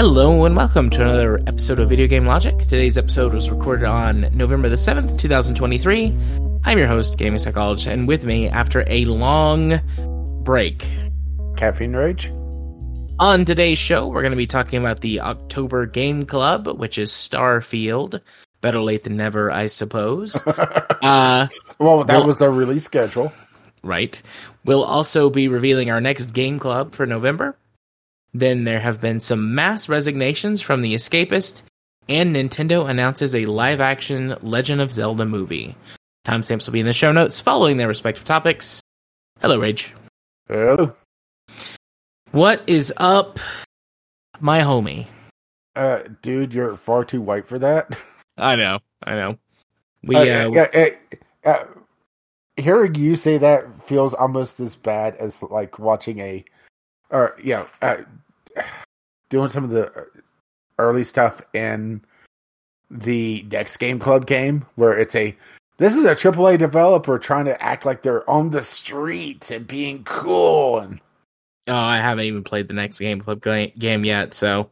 Hello and welcome to another episode of Video Game Logic. Today's episode was recorded on November the 7th, 2023. I'm your host, Gaming Psychologist, and with me after a long break. Caffeine Rage? On today's show, we're going to be talking about the October Game Club, which is Starfield. Better late than never, I suppose. uh, well, that was their release schedule. Right. We'll also be revealing our next Game Club for November. Then there have been some mass resignations from The Escapist, and Nintendo announces a live action Legend of Zelda movie. Timestamps will be in the show notes following their respective topics. Hello, Rage. Hello. What is up, my homie? Uh, dude, you're far too white for that. I know, I know. We uh, uh, uh, hearing you say that feels almost as bad as like watching a, or yeah, uh, doing some of the early stuff in the next game club game where it's a this is a AAA developer trying to act like they're on the streets and being cool and oh I haven't even played the next game club game yet so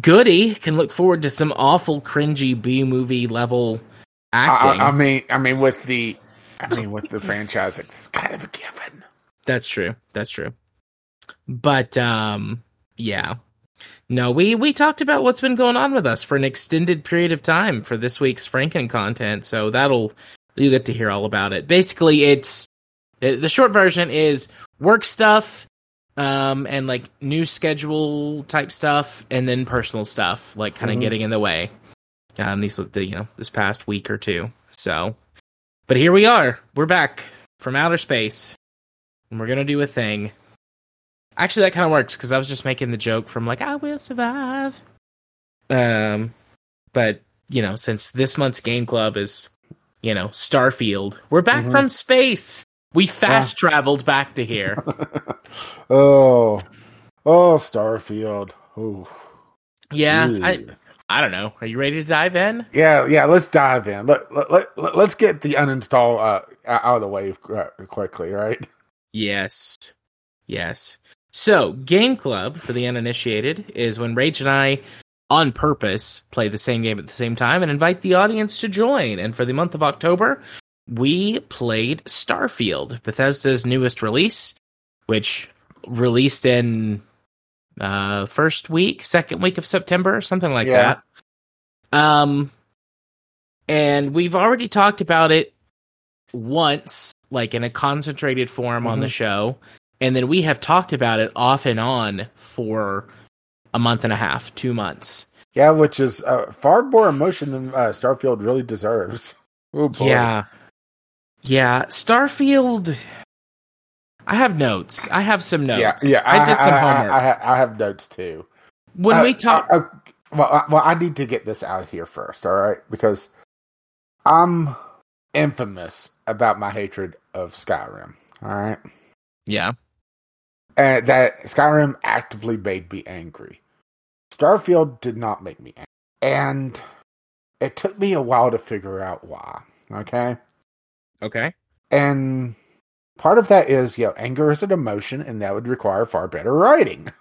Goody can look forward to some awful cringy B movie level acting. I, I mean I mean with the I mean with the franchise it's kind of a given. That's true. That's true. But um yeah. No, we we talked about what's been going on with us for an extended period of time for this week's Franken content, so that'll you get to hear all about it. Basically, it's the short version is work stuff um and like new schedule type stuff and then personal stuff like kind of mm-hmm. getting in the way um these the you know this past week or two so but here we are we're back from outer space and we're gonna do a thing Actually, that kind of works because I was just making the joke from like I will survive. Um, but you know, since this month's game club is you know Starfield, we're back mm-hmm. from space. We fast traveled back to here. oh, oh, Starfield. Oh, yeah. I, I don't know. Are you ready to dive in? Yeah, yeah. Let's dive in. Let let, let let's get the uninstall uh, out of the way quickly, right? Yes, yes. So, Game Club, for the uninitiated, is when Rage and I, on purpose, play the same game at the same time and invite the audience to join. And for the month of October, we played Starfield, Bethesda's newest release, which released in uh first week, second week of September, something like yeah. that. Um and we've already talked about it once like in a concentrated form mm-hmm. on the mm-hmm. show and then we have talked about it off and on for a month and a half, two months. Yeah, which is uh, far more emotion than uh, Starfield really deserves. Oh boy. Yeah, yeah. Starfield. I have notes. I have some notes. Yeah, yeah. I, I did some I, homework. I, I, have notes too. When uh, we talk, uh, well, well, I need to get this out here first, all right? Because I'm infamous about my hatred of Skyrim. All right. Yeah uh, that Skyrim actively made me angry. Starfield did not make me angry. And it took me a while to figure out why. Okay? Okay. And part of that is, you know, anger is an emotion, and that would require far better writing.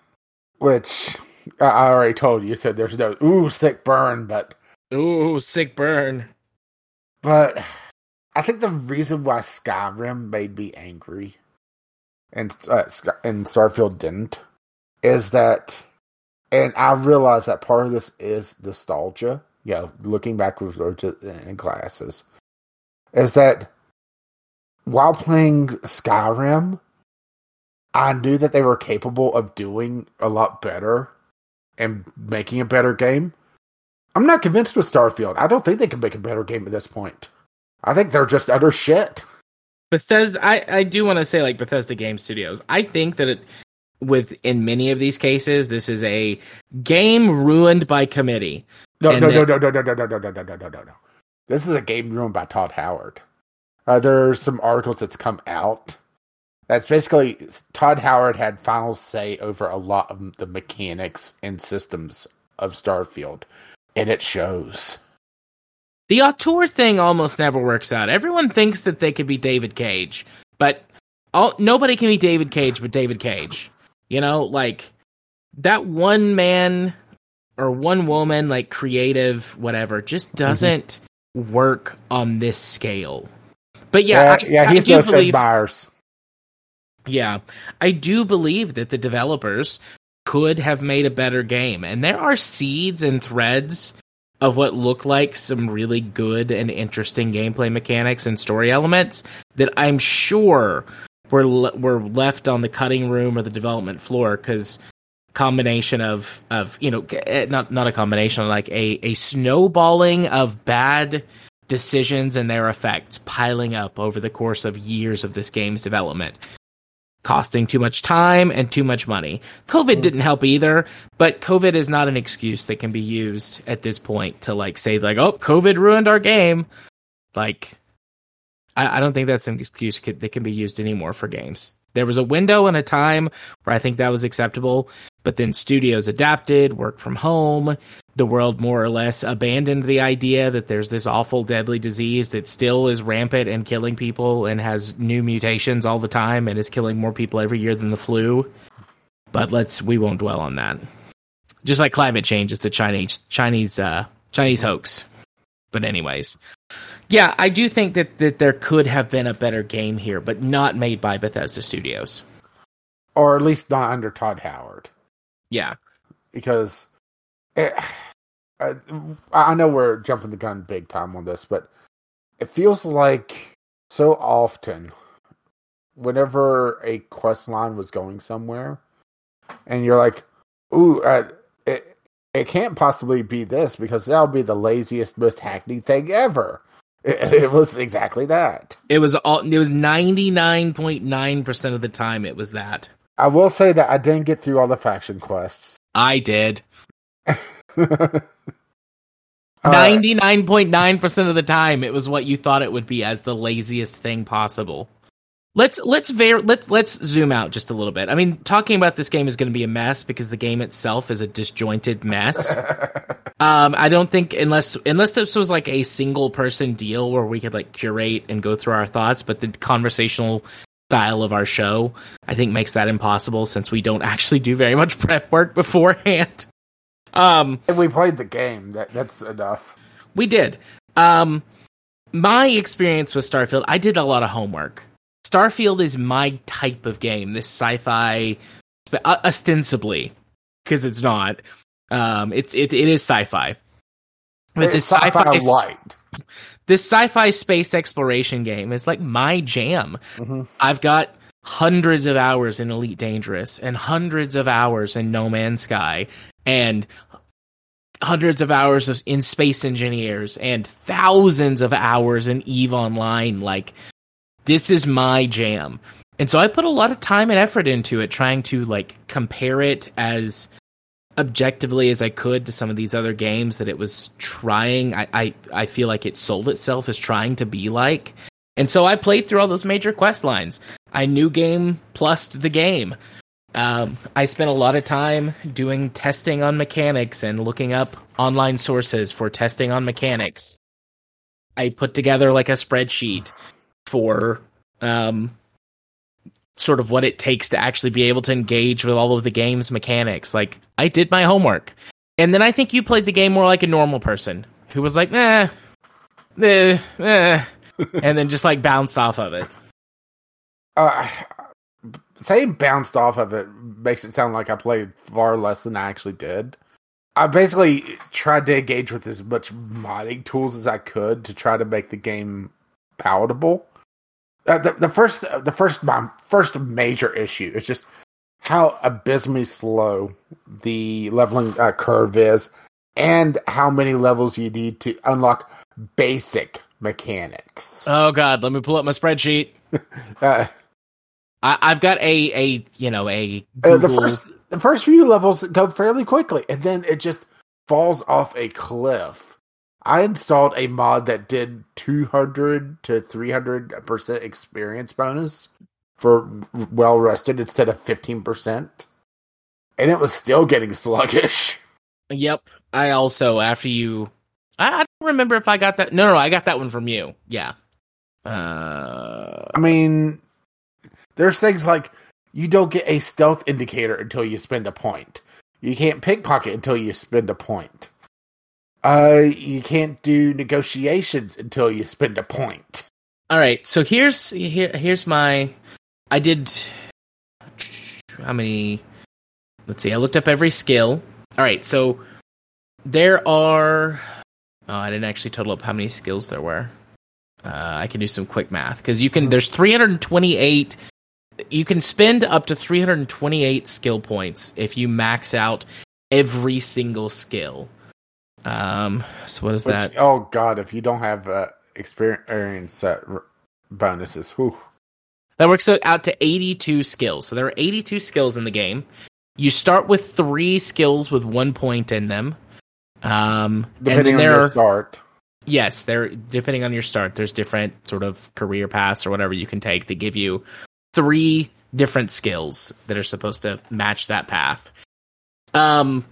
Which I already told you, you said there's no, ooh, sick burn, but. Ooh, sick burn. But I think the reason why Skyrim made me angry and uh, and Starfield didn't is that, and I realize that part of this is nostalgia. You know, looking backwards in glasses, is that while playing Skyrim, I knew that they were capable of doing a lot better and making a better game. I'm not convinced with Starfield. I don't think they can make a better game at this point. I think they're just utter shit. Bethesda, I, I do want to say like Bethesda Game Studios. I think that it, with in many of these cases, this is a game ruined by committee. No, no, no, no, no, no, no, no, no, no, no, no, no, no. This is a game ruined by Todd Howard. Uh, there are some articles that's come out. That's basically Todd Howard had final say over a lot of the mechanics and systems of Starfield, and it shows. The auteur thing almost never works out. Everyone thinks that they could be David Cage, but all, nobody can be David Cage but David Cage. You know, like that one man or one woman, like creative, whatever, just Mm-hmm. doesn't work on this scale. But yeah, yeah, I, yeah, I he's do no believe. Meier's. Yeah, I do believe that the developers could have made a better game, and there are seeds and threads of what look like some really good and interesting gameplay mechanics and story elements that I'm sure were le- were left on the cutting room or the development floor because combination of of you know eh, not not a combination like a a snowballing of bad decisions and their effects piling up over the course of years of this game's development costing too much time and too much money. COVID mm. didn't help either, but COVID is not an excuse that can be used at this point to like say like, "Oh, COVID ruined our game." Like, I, I don't think that's an excuse that can be used anymore for games. There was a window and a time where I think that was acceptable, but then studios adapted, work from home. The world more or less abandoned the idea that there's this awful deadly disease that still is rampant and killing people and has new mutations all the time and is killing more people every year than the flu. But let's we won't dwell on that. Just like climate change, it's a Chinese Chinese uh Chinese hoax. But anyways. Yeah, I do think that, that there could have been a better game here, but not made by Bethesda Studios. or at least not under Todd Howard, Yeah. because it, I, I know we're jumping the gun big time on this, but it feels like so often, whenever a quest line was going somewhere, and you're like, "Ooh, uh, it it can't possibly be this because that'll be the laziest, most hackneyed thing ever." It, it was exactly that. It was all it was 99.9% of the time it was that. I will say that I didn't get through all the faction quests. I did. Uh, 99.9% of the time it was what you thought it would be as the laziest thing possible. Let's let's ver- let's let's zoom out just a little bit. I mean, talking about this game is going to be a mess because the game itself is a disjointed mess. Um, I don't think unless unless this was like a single person deal where we could like curate and go through our thoughts, but the conversational style of our show, I think makes that impossible since we don't actually do very much prep work beforehand. Um, If we played the game, that that's enough. we did. Um, my experience with Starfield, I did a lot of homework. Starfield is my type of game. This sci-fi, uh, ostensibly, because it's not. Um, it's it it is sci-fi. But It's this sci-fi sci-fi, light. this sci-fi space exploration game is like my jam. Mhm. I've got hundreds of hours in Elite Dangerous and hundreds of hours in No Man's Sky and hundreds of hours of, in Space Engineers and thousands of hours in Eve Online. Like, this is my jam. And so I put a lot of time and effort into it, trying to like compare it as objectively as I could to some of these other games that it was trying. I, I, I feel like it sold itself as trying to be like. And so I played through all those major quest lines. I New Game Plus the game. Um, I spent a lot of time doing testing on mechanics and looking up online sources for testing on mechanics. I put together like a spreadsheet for um, sort of what it takes to actually be able to engage with all of the game's mechanics. Like, I did my homework. And then I think you played the game more like a normal person who was like, nah, eh, eh, and then just like bounced off of it. Uh, saying bounced off of it makes it sound like I played far less than I actually did. I basically tried to engage with as much modding tools as I could to try to make the game palatable. Uh, the, the first, the first, my first major issue is just how abysmally slow the leveling uh, curve is, and how many levels you need to unlock basic mechanics. Oh god, let me pull up my spreadsheet. Uh, I, I've got a a you know a Uh, the first the first few levels go fairly quickly, and then it just falls off a cliff. I installed a mod that did two hundred to three hundred percent experience bonus for well rested instead of fifteen percent, and it was still getting sluggish. Yep. I also after you, I, I don't remember if I got that. No, no, I got that one from you. Yeah. Uh, I mean, there's things like you don't get a stealth indicator until you spend a point. You can't pickpocket until you spend a point. Uh, you can't do negotiations until you spend a point. all right. So here's here here's my. I did. How many? Let's see. I looked up every skill. All right. So there are. Oh, I didn't actually total up how many skills there were. Uh, I can do some quick math because you can. There's 328. You can spend up to 328 skill points if you max out every single skill. Um. So what is Which- that? oh God, if you don't have uh, experience uh, r- bonuses, whew. That works out to 82 skills. So there are 82 skills in the game. You start with three skills with one point in them. Um, and depending then on your are start. yes, there depending on your start, there's different sort of career paths or whatever you can take that give you three different skills that are supposed to match that path. Um,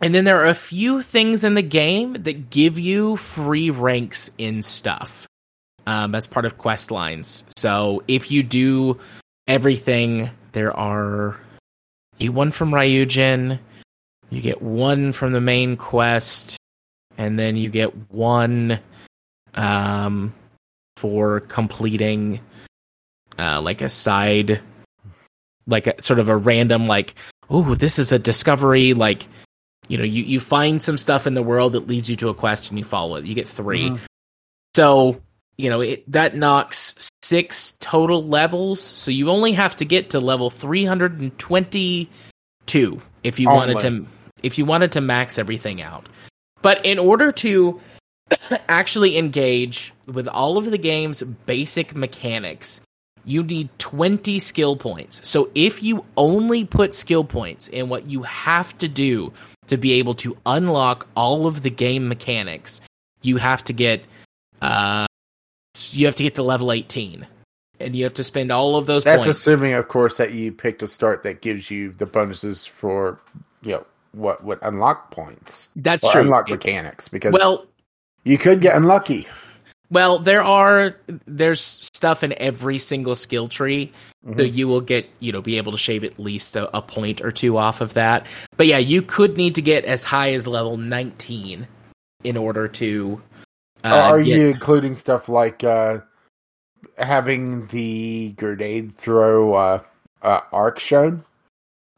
and then there are a few things in the game that give you free ranks in stuff um, as part of quest lines. So if you do everything, there are you one from Ryujin, you get one from the main quest, and then you get one um, for completing uh, like a side, like a sort of a random like, oh, this is a discovery. Like, you know, you you find some stuff in the world that leads you to a quest, and you follow it. You get 3 Mhm. So you know it that knocks six total levels. So you only have to get to level three hundred and twenty-two if you wanted to if you wanted to max everything out. But in order to actually engage with all of the game's basic mechanics, you need 20 skill points. So if you only put skill points in what you have to do to be able to unlock all of the game mechanics, you have to get uh you have to get to level 18. And you have to spend all of those That's points. assuming, of course, that you picked a start that gives you the bonuses for you know what would unlock points That's true. unlock mechanics because well, you could get unlucky. Well, there are there's stuff in every single skill tree, so Mhm. you will get you know be able to shave at least a, a point or two off of that. But yeah, you could need to get as high as level 19 in order to. Uh, are get- you including stuff like uh, having the grenade throw uh, uh, arc shown?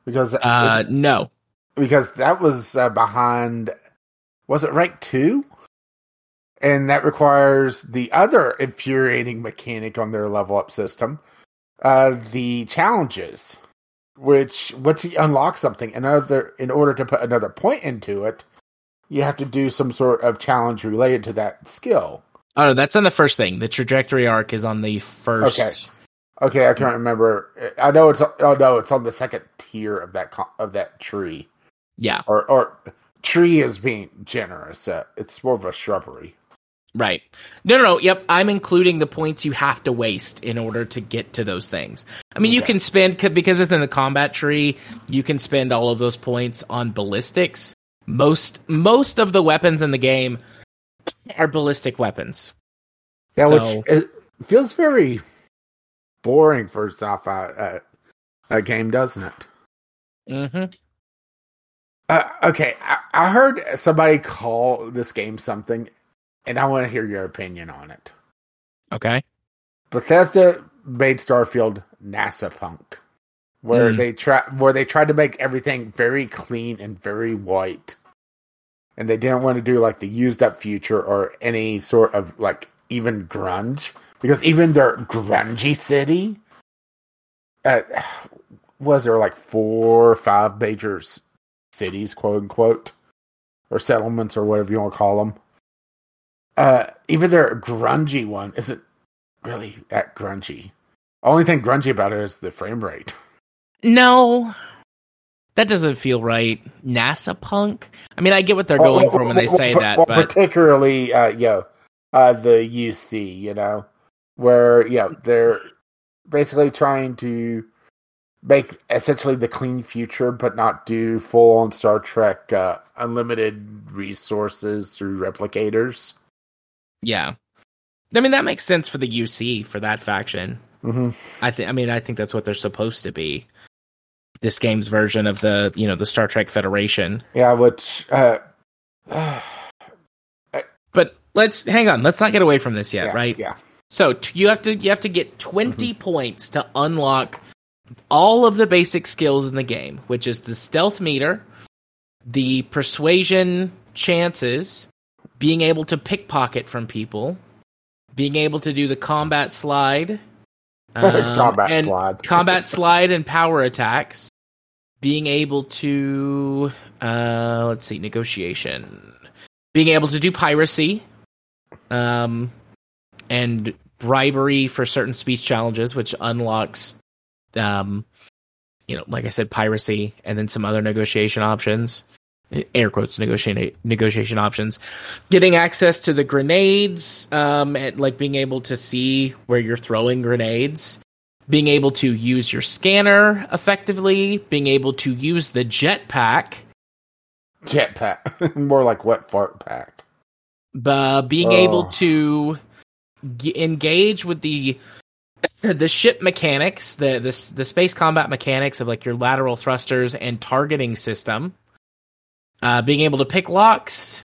Because Uh, no, because that was uh, behind was it rank two and that requires the other infuriating mechanic on their level up system uh the challenges which once you unlock something another in order to put another point into it you have to do some sort of challenge related to that skill oh no, that's on the first thing. The trajectory arc is on the first. Okay. okay i can't remember i know it's oh no it's on the second tier of that of that tree Yeah, or or tree is being generous. Uh, it's more of a shrubbery. Right. No, no, no. Yep, I'm including the points you have to waste in order to get to those things. I mean, you Okay. can spend because it's in the combat tree. You can spend all of those points on ballistics. Most most of the weapons in the game are ballistic weapons. Yeah, So- which it feels very boring for a sci-fi uh, uh, game, doesn't it? hmm Uh, okay, I, I heard somebody call this game something, and I want to hear your opinion on it. Okay. Bethesda made Starfield NASA punk, where Hmm. they try where they tried to make everything very clean and very white, and they didn't want to do like the used up future or any sort of like even grunge because even their grungy city, uh, was there like four or five major cities, quote unquote, or settlements or whatever you want to call them. Uh, even their grungy one isn't really that grungy. Only thing grungy about it is the frame rate. No, that doesn't feel right. NASA punk. I mean, I get what they're going Well, for when they well, say that, but particularly, uh, yo, uh, the UC, you know, where yeah, they're basically trying to make essentially the clean future, but not do full on Star Trek uh, unlimited resources through replicators. Yeah. I mean that makes sense for the UC for that faction. Mm-hmm. I think I mean I think that's what they're supposed to be. This game's version of the, you know, the Star Trek Federation. Yeah, which uh, But let's hang on, let's not get away from this yet, yeah, right? Yeah. So t- you have to you have to get 20 points to unlock all of the basic skills in the game, which is the stealth meter, the persuasion chances, being able to pickpocket from people, being able to do the combat slide, um, Combat and slide. combat slide and power attacks, being able to uh, let's see negotiation, being able to do piracy, um, and bribery for certain speech challenges, which unlocks, um, you know, like I said, piracy, and then some other negotiation options, air quotes negotiation negotiation options. Getting access to the grenades, um, and like being able to see where you're throwing grenades. Being able to use your scanner effectively, being able to use the jetpack, Jetpack. More like wet fart pack. uh, being Oh. able to g- engage with the the ship mechanics, the, the the space combat mechanics of like your lateral thrusters and targeting system. Uh, being able to pick locks.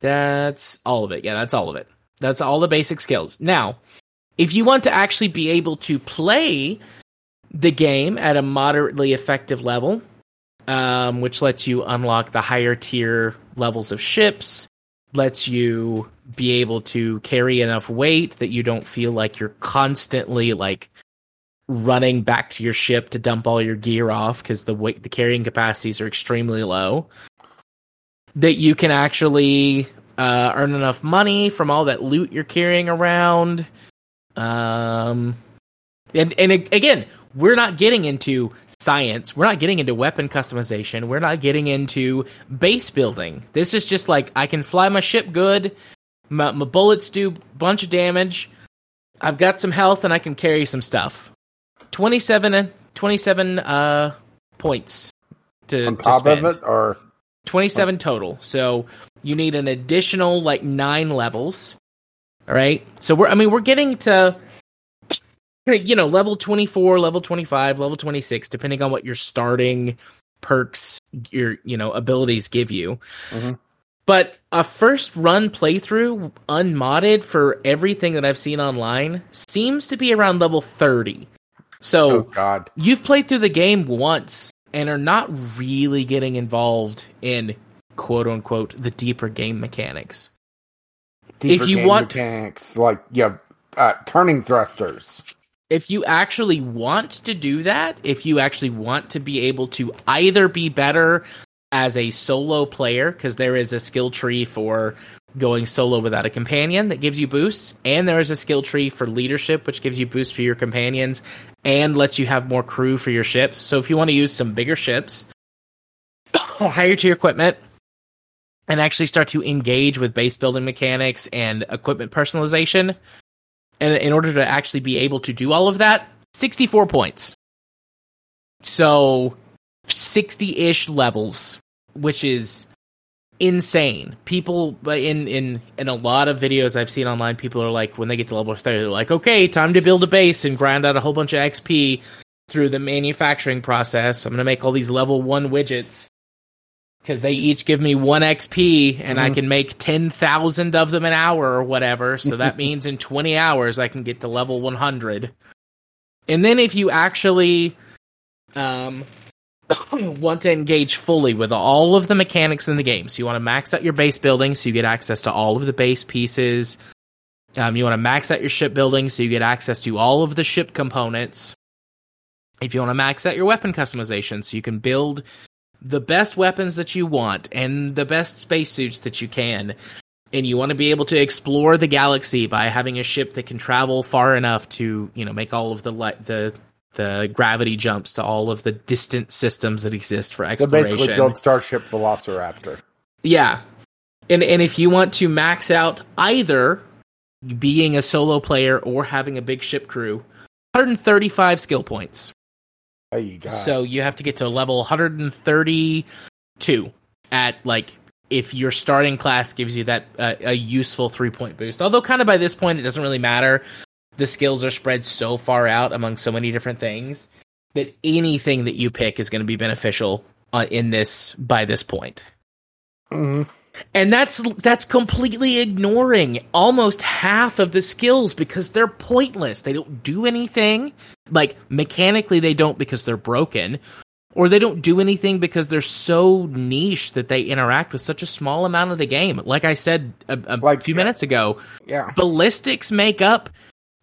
That's all of it. Yeah, that's all of it. That's all the basic skills. Now, if you want to actually be able to play the game at a moderately effective level, um, which lets you unlock the higher tier levels of ships, lets you be able to carry enough weight that you don't feel like you're constantly like running back to your ship to dump all your gear off because the weight the carrying capacities are extremely low that you can actually uh, earn enough money from all that loot you're carrying around. Um and and again we're not getting into science. We're not getting into weapon customization. We're not getting into base building. This is just like i can fly my ship good. My, my bullets do a bunch of damage. I've got some health and i can carry some stuff. 27 27 uh points to, On to top spend. of it, or 27 total. So you need an additional like 9 levels. All right? So we're I mean we're getting to you know, level 24, level 25, level 26 depending on what your starting perks your you know abilities give you. Mhm. But a first run playthrough unmodded for everything that I've seen online seems to be around level 30. So oh god, you've played through the game once and are not really getting involved in quote unquote the deeper game mechanics. Deeper you game want- mechanics like yeah, uh, turning thrusters. If you actually want to do that, if you actually want to be able to either be better as a solo player, because there is a skill tree for going solo without a companion that gives you boosts, and there is a skill tree for leadership, which gives you boosts for your companions and lets you have more crew for your ships. So if you want to use some bigger ships, to your equipment and actually start to engage with base building mechanics and equipment personalization. And in order to actually be able to do all of that, 64 points. So 60 ish levels, which is insane. People in in in a lot of videos I've seen online, people are like when they get to level 30, they're like, okay, time to build a base and grind out a whole bunch of XP through the manufacturing process. I'm gonna make all these level one widgets because they each give me one XP and I Mhm. can make 10,000 of them an hour or whatever. So that means in 20 hours I can get to level 100. And then if you actually um, want to engage fully with all of the mechanics in the game, so you want to max out your base building so you get access to all of the base pieces. Um, you want to max out your ship building so you get access to all of the ship components. If you want to max out your weapon customization so you can build the best weapons that you want and the best spacesuits that you can. And you want to be able to explore the galaxy by having a ship that can travel far enough to, you know, make all of the li- the the gravity jumps to all of the distant systems that exist for exploration. So basically, build Starship Velociraptor. Yeah. And and if you want to max out either being a solo player or having a big ship crew, 135 skill points. Oh, you got So you have to get to level 132 at like if your starting class gives you that uh, a useful three point boost. Although kind of by this point it doesn't really matter. The skills are spread so far out among so many different things that anything that you pick is going to be beneficial uh, in this by this point. Mhm. And that's that's completely ignoring almost half of the skills because they're pointless. They don't do anything. Like mechanically they don't because they're broken or they don't do anything because they're so niche that they interact with such a small amount of the game. Like I said a, a Like, few yeah. minutes ago, Yeah. ballistics make up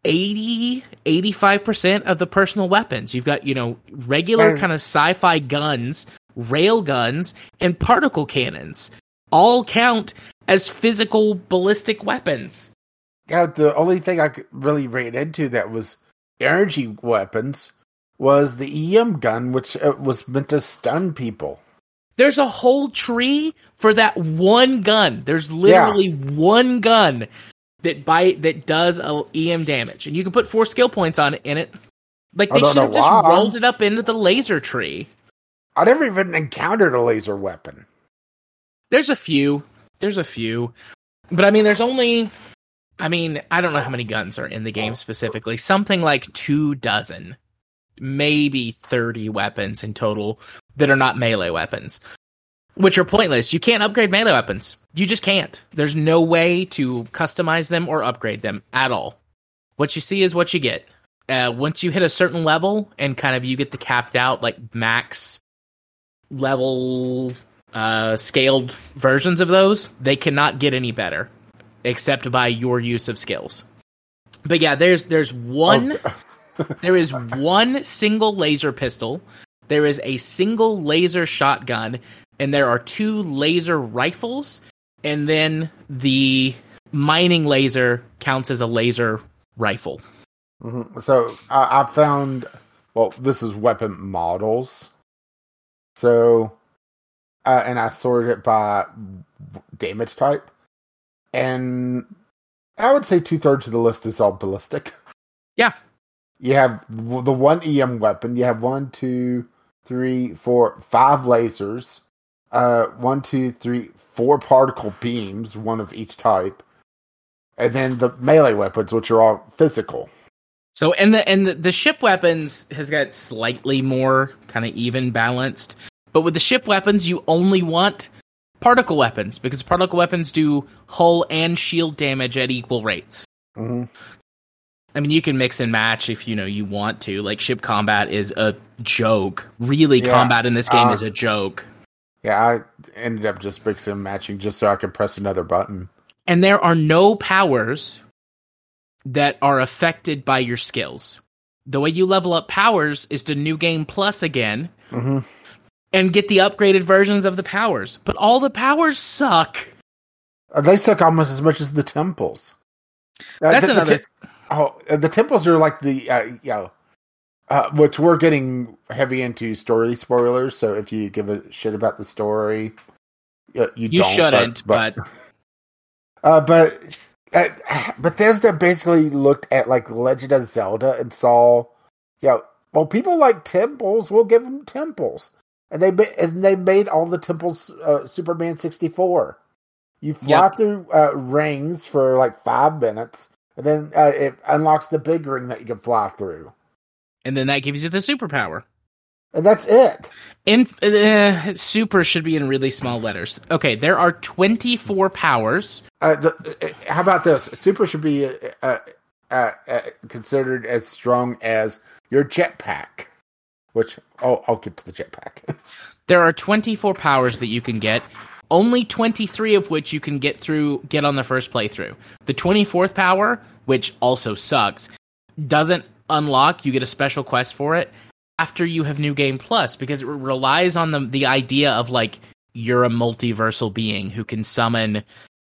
80 85% of the personal weapons. You've got you know regular kind of sci-fi guns rail guns and particle cannons. All count as physical ballistic weapons. Yeah, the only thing I could really ran into that was energy weapons was the EM gun, which uh, was meant to stun people. there's a whole tree for that one gun. There's literally one gun that by that does a em damage and you can put four skill points on it in it like they should have just why. rolled it up into the laser tree I never even encountered a laser weapon. There's a few. There's a few. But I mean, there's only. I mean, I don't know how many guns are in the game specifically. Something like two dozen, maybe 30 weapons in total that are not melee weapons, which are pointless. You can't upgrade melee weapons. You just can't. There's no way to customize them or upgrade them at all. What you see is what you get. Uh, once you hit a certain level and kind of you get the capped out, like max level uh, scaled versions of those, they cannot get any better except by your use of skills. But yeah, there's there's one Oh, there is one single laser pistol, there is a single laser shotgun, and there are two laser rifles, and then the mining laser counts as a laser rifle. Mhm. So I, I found, well, this is weapon models. So, uh, and I sorted it by damage type. And I would say two thirds of the list is all ballistic. Yeah. You have the one EM weapon. You have one, two, three, four, five lasers. Uh, one, two, three, four particle beams, one of each type. And then the melee weapons, which are all physical. So and the and the, the ship weapons has got slightly more kind of even balanced. But with the ship weapons, you only want particle weapons because particle weapons do hull and shield damage at equal rates. hmm I mean, you can mix and match if you know you want to. Like ship combat is a joke. Really, Yeah, combat in this game uh, is a joke. Yeah, I ended up just mixing and matching just so I could press another button. And there are no powers that are affected by your skills. The way you level up powers is to new game plus again hmm and get the upgraded versions of the powers. But all the powers suck. Uh, they suck almost as much as the temples. Uh, That's the, another. The, oh, uh, the temples are like the uh, you know, uh, which we're getting heavy into story spoilers. So if you give a shit about the story, uh, you you don't, shouldn't, but, Uh, but uh, Bethesda basically looked at like Legend of Zelda and saw, you know, well, people like temples. We'll give them temples, and they and they made all the temples uh, Superman sixty four. You fly Yep. through uh, rings for like five minutes, and then uh, it unlocks the big ring that you can fly through, and then that gives you the superpower. and that's it. In uh, super should be in really small letters. Okay, there are twenty four powers. Uh, the, uh, how about this? Super should be uh, uh, uh, uh, considered as strong as your jetpack, which oh, I'll get to the jetpack. There are twenty four powers that you can get. Only twenty three of which you can get through get on the first playthrough. The twenty fourth power, which also sucks, doesn't unlock. You get a special quest for it after you have New Game Plus because it relies on the the idea of like you're a multiversal being who can summon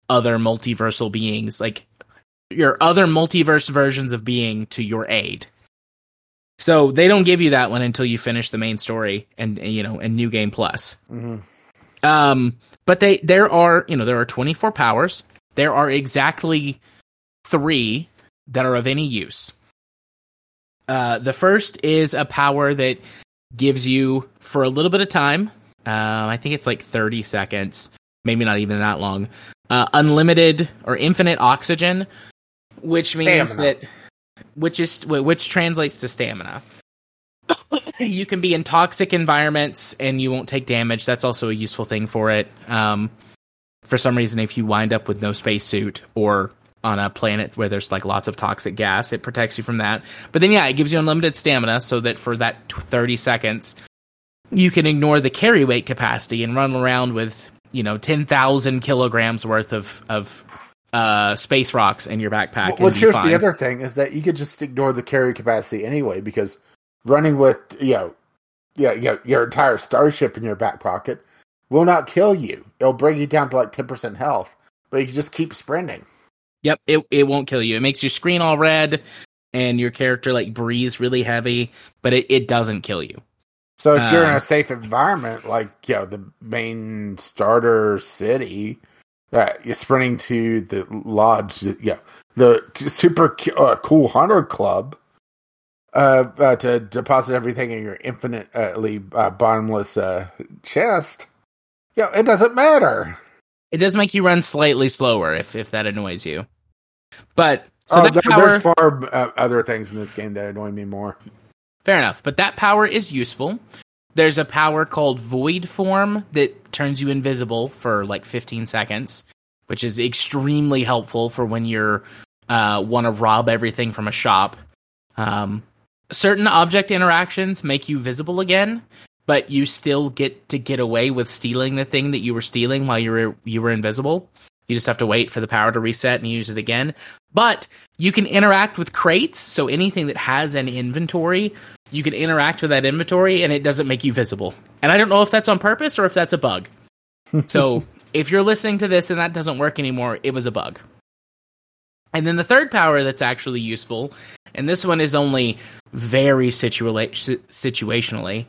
other multiversal beings, like your other multiverse versions of being to your aid. So they don't give you that one until you finish the main story and you know and New Game Plus. hmm Um, but they there are you know there are 24 powers. There are exactly three that are of any use. Uh, the first is a power that gives you for a little bit of time. Uh, I think it's like 30 seconds, maybe not even that long. Uh, unlimited or infinite oxygen, which means Stamina. that which is which translates to stamina. you can be in toxic environments and you won't take damage. That's also a useful thing for it. Um, for some reason, if you wind up with no spacesuit or on a planet where there's like lots of toxic gas, it protects you from that. But then, yeah, it gives you unlimited stamina so that for that 30 seconds, you can ignore the carry weight capacity and run around with, you know, 10,000 kilograms worth of, of uh, space rocks in your backpack. Well, here's fine. the other thing is that you could just ignore the carry capacity anyway because running with you know, yeah, you know, your entire starship in your back pocket will not kill you. It'll bring you down to like ten percent health, but you can just keep sprinting. Yep, it it won't kill you. It makes your screen all red and your character like breathes really heavy, but it, it doesn't kill you. So if you're in Um, a safe environment, like you know the main starter city, uh, you're sprinting to the lodge, yeah, the super uh, cool hunter club, uh, uh, to deposit everything in your infinitely uh, bottomless uh, chest. Yeah, it doesn't matter. It does make you run slightly slower if if that annoys you. But so oh, there- power there's far uh, other things in this game that annoy me more. Fair enough, but that power is useful. There's a power called Void Form that turns you invisible for like 15 seconds, which is extremely helpful for when you're uh, want to rob everything from a shop. Um, certain object interactions make you visible again, but you still get to get away with stealing the thing that you were stealing while you were you were invisible. You just have to wait for the power to reset and use it again. But you can interact with crates, so anything that has an inventory, you can interact with that inventory and it doesn't make you visible. And I don't know if that's on purpose or if that's a bug. so if you're listening to this and that doesn't work anymore, it was a bug. And then the third power that's actually useful, and this one is only very situa- situationally,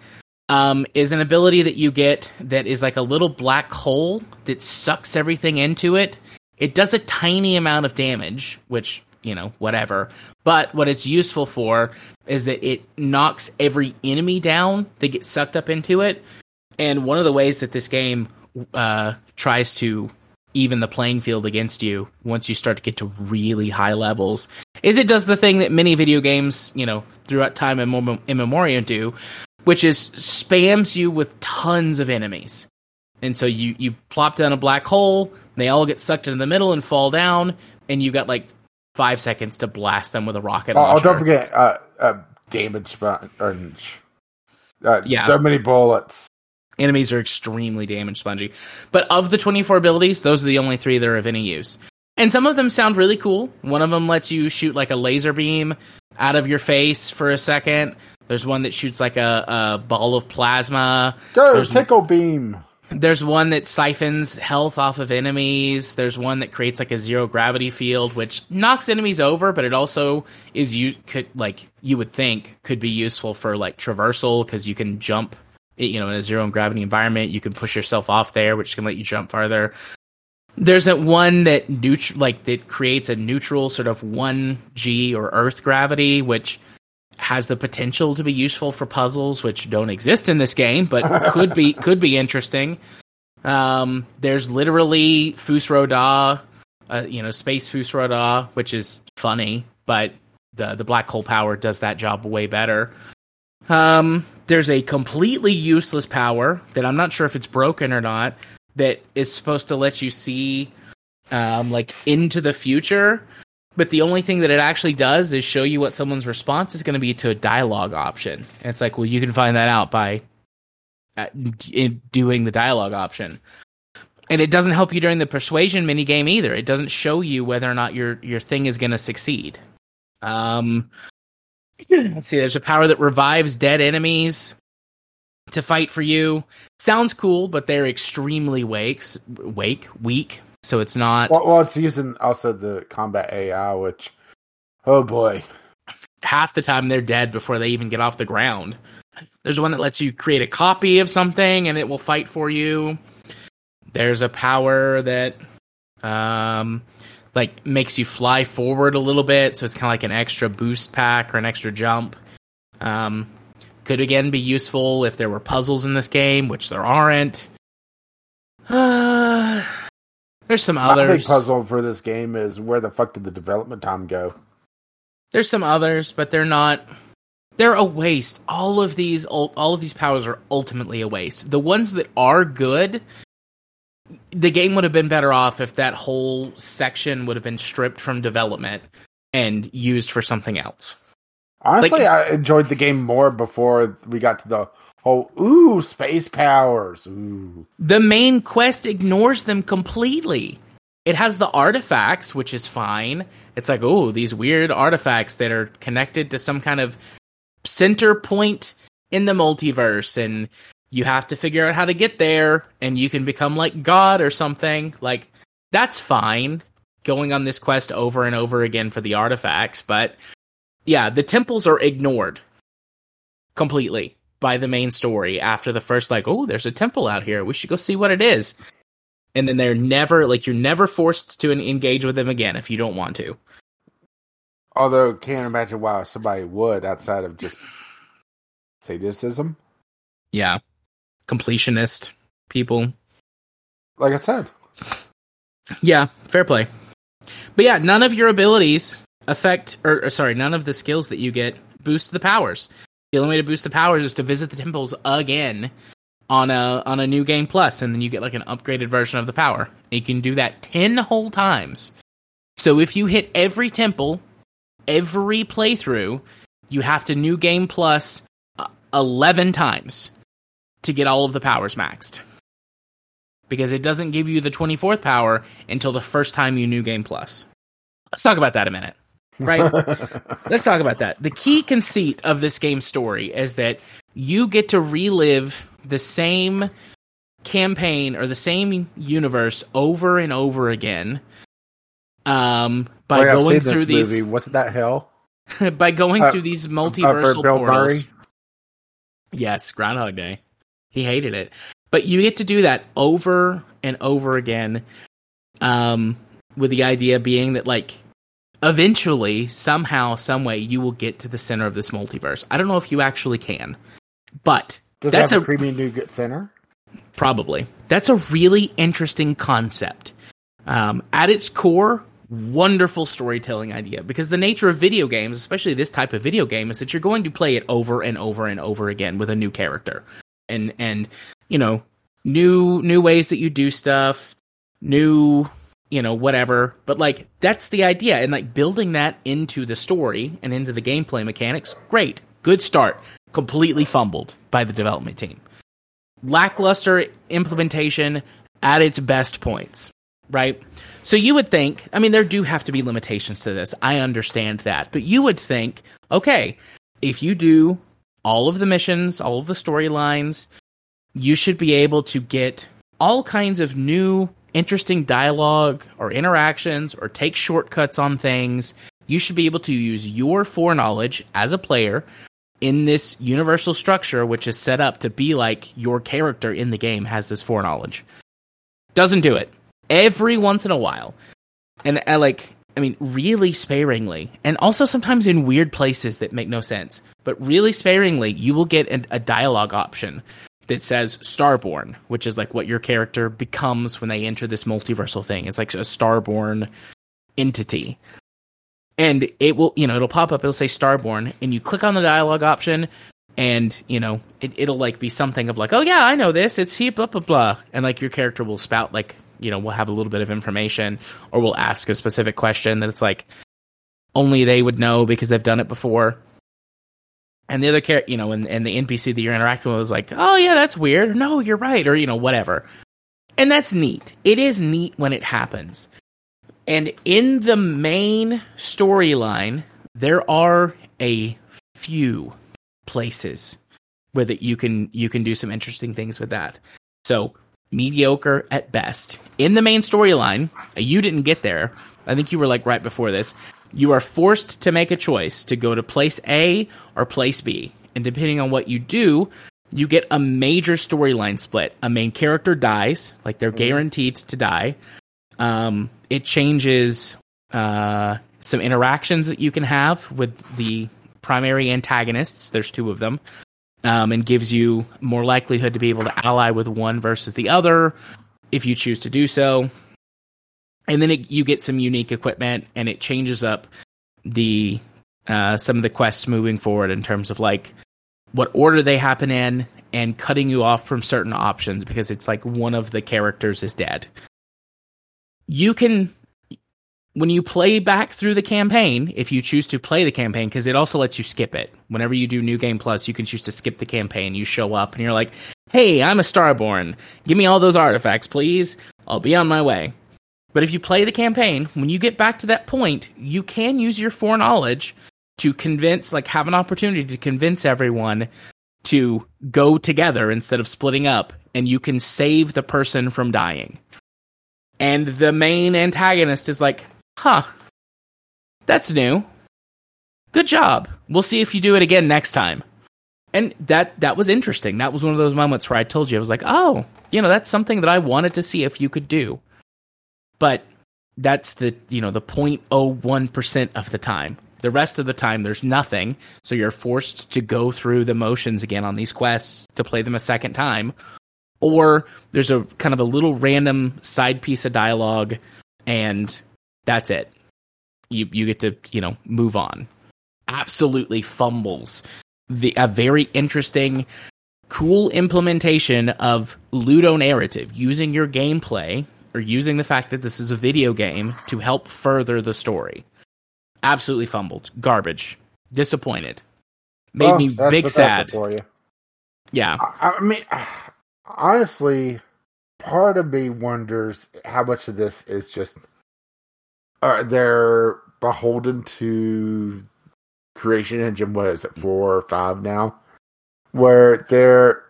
um, is an ability that you get that is like a little black hole that sucks everything into it. It does a tiny amount of damage, which, you know, whatever. But what it's useful for is that it knocks every enemy down that gets sucked up into it. And one of the ways that this game uh, tries to even the playing field against you once you start to get to really high levels is it does the thing that many video games, you know, throughout time in immemorial do, which is spams you with tons of enemies. And so you you plop down a black hole, they all get sucked into the middle and fall down, and you've got like five seconds to blast them with a rocket Oh, oh, launcher. don't forget uh, uh, damage sponge. Uh, Yeah. so many bullets. Enemies are extremely damage spongy. But of the 24 abilities, those are the only three that are of any use. And some of them sound really cool. One of them lets you shoot like a laser beam out of your face for a second. There's one that shoots like a, a ball of plasma. Go There's- tickle beam. There's one that siphons health off of enemies. There's one that creates like a zero gravity field, which knocks enemies over, but it also is you could like you would think could be useful for like traversal because you can jump. You know, in a zero gravity environment, you can push yourself off there, which can let you jump farther. There's that one that neut- like that creates a neutral sort of one g or Earth gravity, which has the potential to be useful for puzzles which don't exist in this game, but could be could be interesting. Um, there's literally Fus Ro Dah, uh, you know, space Fus Ro Dah, which is funny, but the the black hole power does that job way better. Um, there's a completely useless power that I'm not sure if it's broken or not that is supposed to let you see um, like into the future but the only thing that it actually does is show you what someone's response is going to be to a dialogue option. And it's like, well, you can find that out by uh, in doing the dialogue option. And it doesn't help you during the persuasion mini game either. It doesn't show you whether or not your your thing is going to succeed. Um, let's see. There's a power that revives dead enemies to fight for you. Sounds cool, but they're extremely wakes, wake, weak. So it's not. Well, well, it's using also the combat AI, which, oh boy, half the time they're dead before they even get off the ground. There's one that lets you create a copy of something and it will fight for you. There's a power that um like makes you fly forward a little bit, so it's kind of like an extra boost pack or an extra jump. Um could again be useful if there were puzzles in this game, which there aren't. There's some My big puzzle for this game is where the fuck did the development time go? There's some others, but they're not. They're a waste. All of these, all, all of these powers are ultimately a waste. The ones that are good, the game would have been better off if that whole section would have been stripped from development and used for something else. Honestly, Like- I enjoyed the game more before we got to the whole ooh space powers. Ooh, The main quest ignores them completely. It has the artifacts, which is fine. It's like, oh, these weird artifacts that are connected to some kind of center point in the multiverse, and you have to figure out how to get there, and you can become like God or something. Like, that's fine going on this quest over and over again for the artifacts, but yeah, the temples are ignored completely by the main story after the first like oh there's a temple out here. We should go see what it is. And then they're never like you're never forced to engage with them again if you don't want to. Although can't imagine why somebody would outside of just sadism. yeah. Completionist people. Like I said, yeah fair play. But yeah none of your abilities affect or, or sorry none of the skills that you get boost the powers the only way to boost the powers is to visit the temples again on a on a new game plus and then you get like an upgraded version of the power. You can do that 10 whole times. So if you hit every temple every playthrough you have to new game uh, 11 times to get all of the powers maxed. Because it doesn't give you the 24th power until the first time you new game plus. Let's talk about that a minute right let's talk about that the key conceit of this game's story is that you get to relive the same campaign or the same universe over and over again um by Wait, going through these movie. Wasn't that hell? by going Uh, through these Uh, multiversal Bill portals Murray? Yes, Groundhog Day. He hated it. But you get to do that over and over again. Um, with the idea being that like eventually, somehow, some way, you will get to the center of this multiverse. I don't know if you actually can, but Does that's a- a creamy nougat center? Probably. That's a really interesting concept. Um, at its core, wonderful storytelling idea because the nature of video games, especially this type of video game, is that you're going to play it over and over and over again with a new character, and and you know new new ways that you do stuff, new you know whatever. But like that's the idea, and like building that into the story and into the gameplay mechanics, great, good start. Completely fumbled by the development team lackluster implementation at its best points, right? So you would think, I mean, there do have to be limitations to this. I understand that. But you would think, okay, if you do all of the missions, all of the storylines, you should be able to get all kinds of new, interesting dialogue or interactions or take shortcuts on things. You should be able to use your foreknowledge as a player in this universal structure, which is set up to be like your character in the game has this foreknowledge. Doesn't do it. Every once in a while. And I like, I mean, really sparingly, and also sometimes in weird places that make no sense, but really sparingly, you will get a dialogue option that says Starborn, which is like what your character becomes when they enter this multiversal thing. It's like a Starborn entity. And it will you know it'll pop up it'll say starborn and you click on the dialogue option and you know it, it'll like be something of like oh yeah i know this it's he blah blah blah. And like your character will spout like you know we'll have a little bit of information or we'll ask a specific question that it's like only they would know because they've done it before and the other character you know and, and the npc that you're interacting with is like oh yeah that's weird. No you're right or you know whatever. And that's neat. It is neat when it happens. And in the main storyline, there are a few places where that you can you can do some interesting things with that. So mediocre at best. In the main storyline, you didn't get there. I think you were like right before this. You are forced to make a choice to go to place A or place B. And depending on what you do, you get a major storyline split. A main character dies, like they're guaranteed to die. Um, it changes uh, some interactions that you can have with the primary antagonists. There's two of them. Um, and gives you more likelihood to be able to ally with one versus the other if you choose to do so. And then it, you get some unique equipment, and it changes up the uh, some of the quests moving forward in terms of like what order they happen in and cutting you off from certain options because it's like one of the characters is dead. You can when you play back through the campaign, if you choose to play the campaign, because it also lets you skip it. Whenever you do New Game Plus, you can choose to skip the campaign. You show up and you're like, hey, I'm a Starborn. Give me all those artifacts, please. I'll be on my way. But if you play the campaign, when you get back to that point, you can use your foreknowledge to convince, like, have an opportunity to convince everyone to go together instead of splitting up, and you can save the person from dying. And the main antagonist is like, huh, that's new. Good job. We'll see if you do it again next time. And that that was interesting. That was one of those moments where I told you I was like, "Oh, you know, that's something that I wanted to see if you could do." But that's the, you know, the 0.01% of the time. The rest of the time there's nothing, so you're forced to go through the motions again on these quests to play them a second time. Or there's a kind of a little random side piece of dialogue and that's it. You you get to you know move on. Absolutely fumbles the a very interesting, cool implementation of Ludo narrative using your gameplay or using the fact that this is a video game to help further the story. Absolutely fumbled, garbage, disappointed, made me big sad. For you. Yeah, I, I mean, honestly, part of me wonders how much of this is just they're beholden to creation engine what is it four or five now? Where they're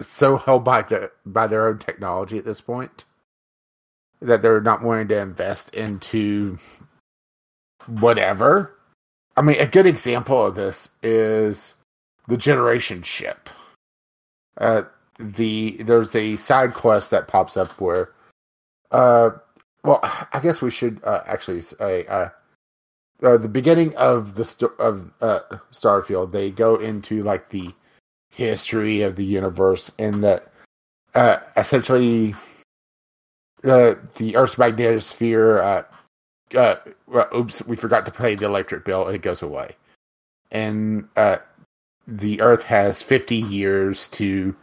so held by the by their own technology at this point that they're not wanting to invest into whatever. I mean a good example of this is the generation ship. Uh the there's a side quest that pops up where uh well, I guess we should uh, actually say uh, uh, the beginning of the st- of uh, Starfield. They go into like the history of the universe, and that uh, essentially uh, the Earth's magnetosphere. oops, we forgot to pay the electric bill, and it goes away. And the Earth has fifty years to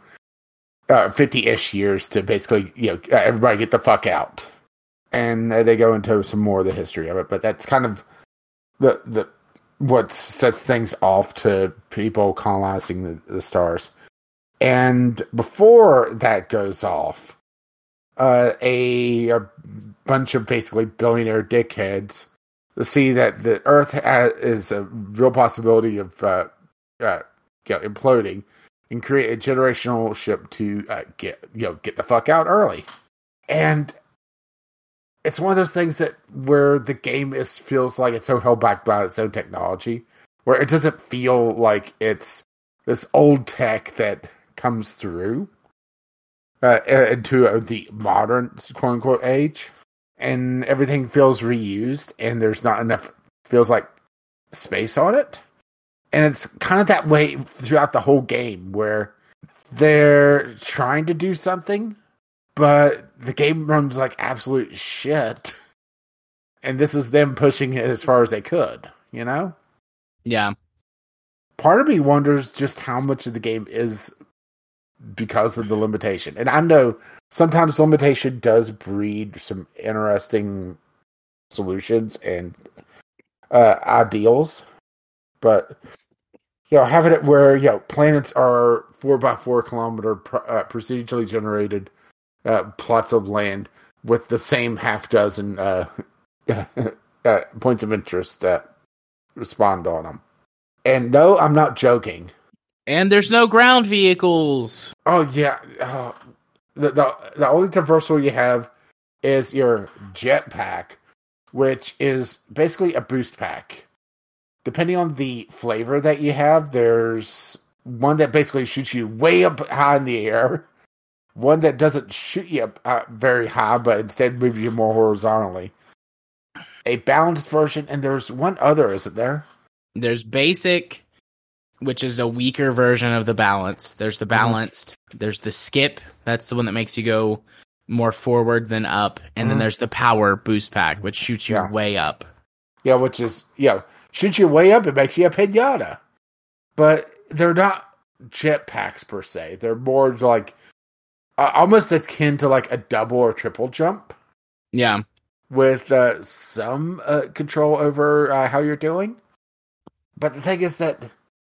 fifty ish years to basically you know everybody get the fuck out and they go into some more of the history of it. But that's kind of the the what sets things off to people colonizing the, the stars. And before that goes off, uh, a, a bunch of basically billionaire dickheads see that the Earth has, is a real possibility of uh, uh, you know, imploding and create a generational ship to uh, get you know get the fuck out early. And it's one of those things that where the game is feels like it's so held back by its own technology, where it doesn't feel like it's this old tech that comes through uh, into the modern quote unquote age, and everything feels reused, and there's not enough feels like space on it, and it's kind of that way throughout the whole game where they're trying to do something but the game runs like absolute shit. And this is them pushing it as far as they could, you know? Yeah. Part of me wonders just how much of the game is because of the limitation. And I know sometimes limitation does breed some interesting solutions and uh, ideals, but you know, having it where you know planets are four by four kilometer uh, procedurally generated uh, plots of land with the same half dozen uh, uh, points of interest that respond on them. And no, I'm not joking. And there's no ground vehicles. Oh yeah, oh, the, the the only traversal you have is your jetpack, which is basically a boost pack. Depending on the flavor that you have, there's one that basically shoots you way up high in the air, one that doesn't shoot you up uh, very high, but instead moves you more horizontally. A balanced version, and there's one other, isn't there? There's basic, which is a weaker version of the balance. There's the Mhm. balanced. There's the skip. That's the one that makes you go more forward than up. And then Mhm. there's the power boost pack, which shoots you Yeah. way up. Yeah, which is yeah, shoots you way up. It makes you a pinata, but they're not jetpacks per se. They're more like uh, almost akin to like a double or triple jump Yeah. with uh, some uh, control over uh, how you're doing. But the thing is that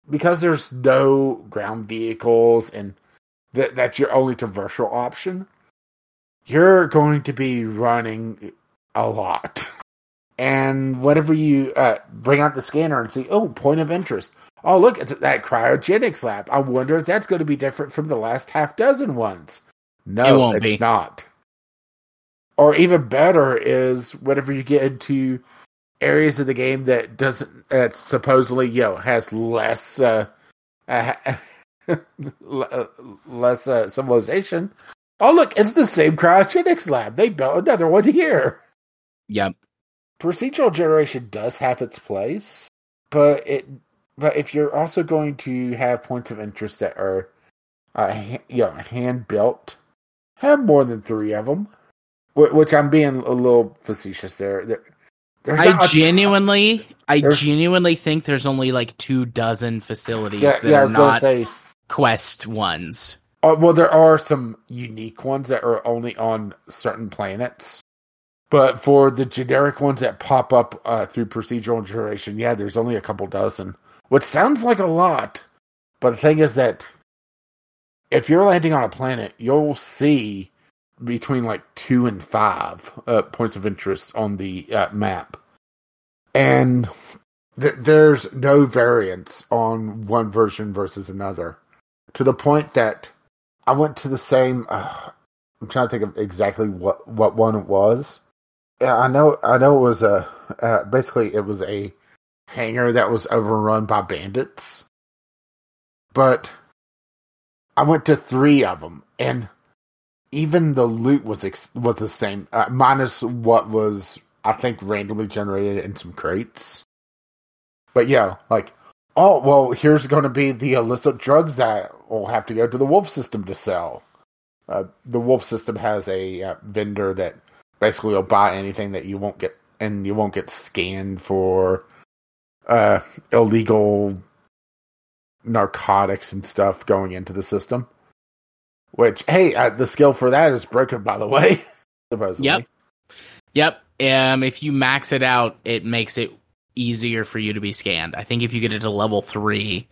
because there's no ground vehicles and that that's your only traversal option, you're going to be running a lot. And whenever you uh, bring out the scanner and see, oh, point of interest. Oh, look, it's that cryogenics lab. I wonder if that's going to be different from the last half dozen ones. No, It won't it's be. not. Or even better is whenever you get into areas of the game that doesn't, that supposedly, you know, has less, uh, uh, less uh, civilization. Oh, look, it's the same cryogenics lab. They built another one here Yep. procedural generation does have its place, but it but if you're also going to have points of interest that are uh, ha- you know hand built, have more than three of them. Which I'm being a little facetious there. I ton- genuinely, I There's- genuinely think there's only like two dozen facilities yeah, that yeah, are not say. quest ones. Uh, well, there are some unique ones that are only on certain planets. But for the generic ones that pop up uh, through procedural generation, yeah, there's only a couple dozen, which sounds like a lot. But the thing is that if you're landing on a planet, you'll see between like two and five uh, points of interest on the uh, map. And th- there's no variance on one version versus another to the point that I went to the same. Uh, I'm trying to think of exactly what what one it was. Yeah, I know. I know it was a uh, basically it was a hangar that was overrun by bandits, but I went to three of them, and even the loot was ex- was the same, uh, minus what was I think randomly generated in some crates. But yeah, like oh well, here's going to be the illicit drugs that will have to go to the wolf system to sell. Uh, the wolf system has a uh, vendor that basically will buy anything that you won't get, and you won't get scanned for uh, illegal narcotics and stuff going into the system. Which, hey, uh, the skill for that is broken, by the way. supposedly. Yep. Yep. Um, if you max it out, it makes it easier for you to be scanned. I think if you get it to level three,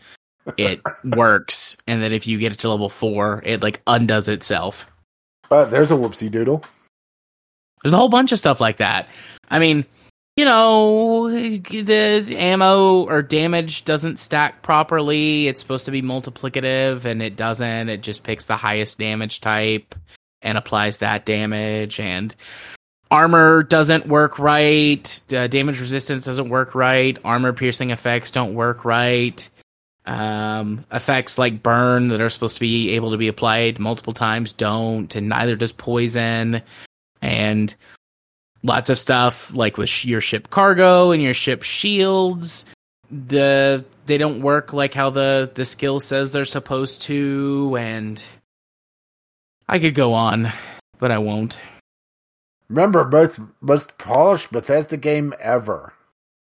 it works, and then if you get it to level four, it like undoes itself. Uh, there's a whoopsie doodle. There's a whole bunch of stuff like that. I mean, you know, the ammo or damage doesn't stack properly. It's supposed to be multiplicative, and it doesn't. It just picks the highest damage type and applies that damage. And armor doesn't work right. Uh, damage resistance doesn't work right. Armor piercing effects don't work right. Um, effects like burn that are supposed to be able to be applied multiple times don't, and neither does poison and lots of stuff like with your ship cargo and your ship shields the they don't work like how the the skill says they're supposed to and i could go on but i won't Remember, most most polished Bethesda game ever.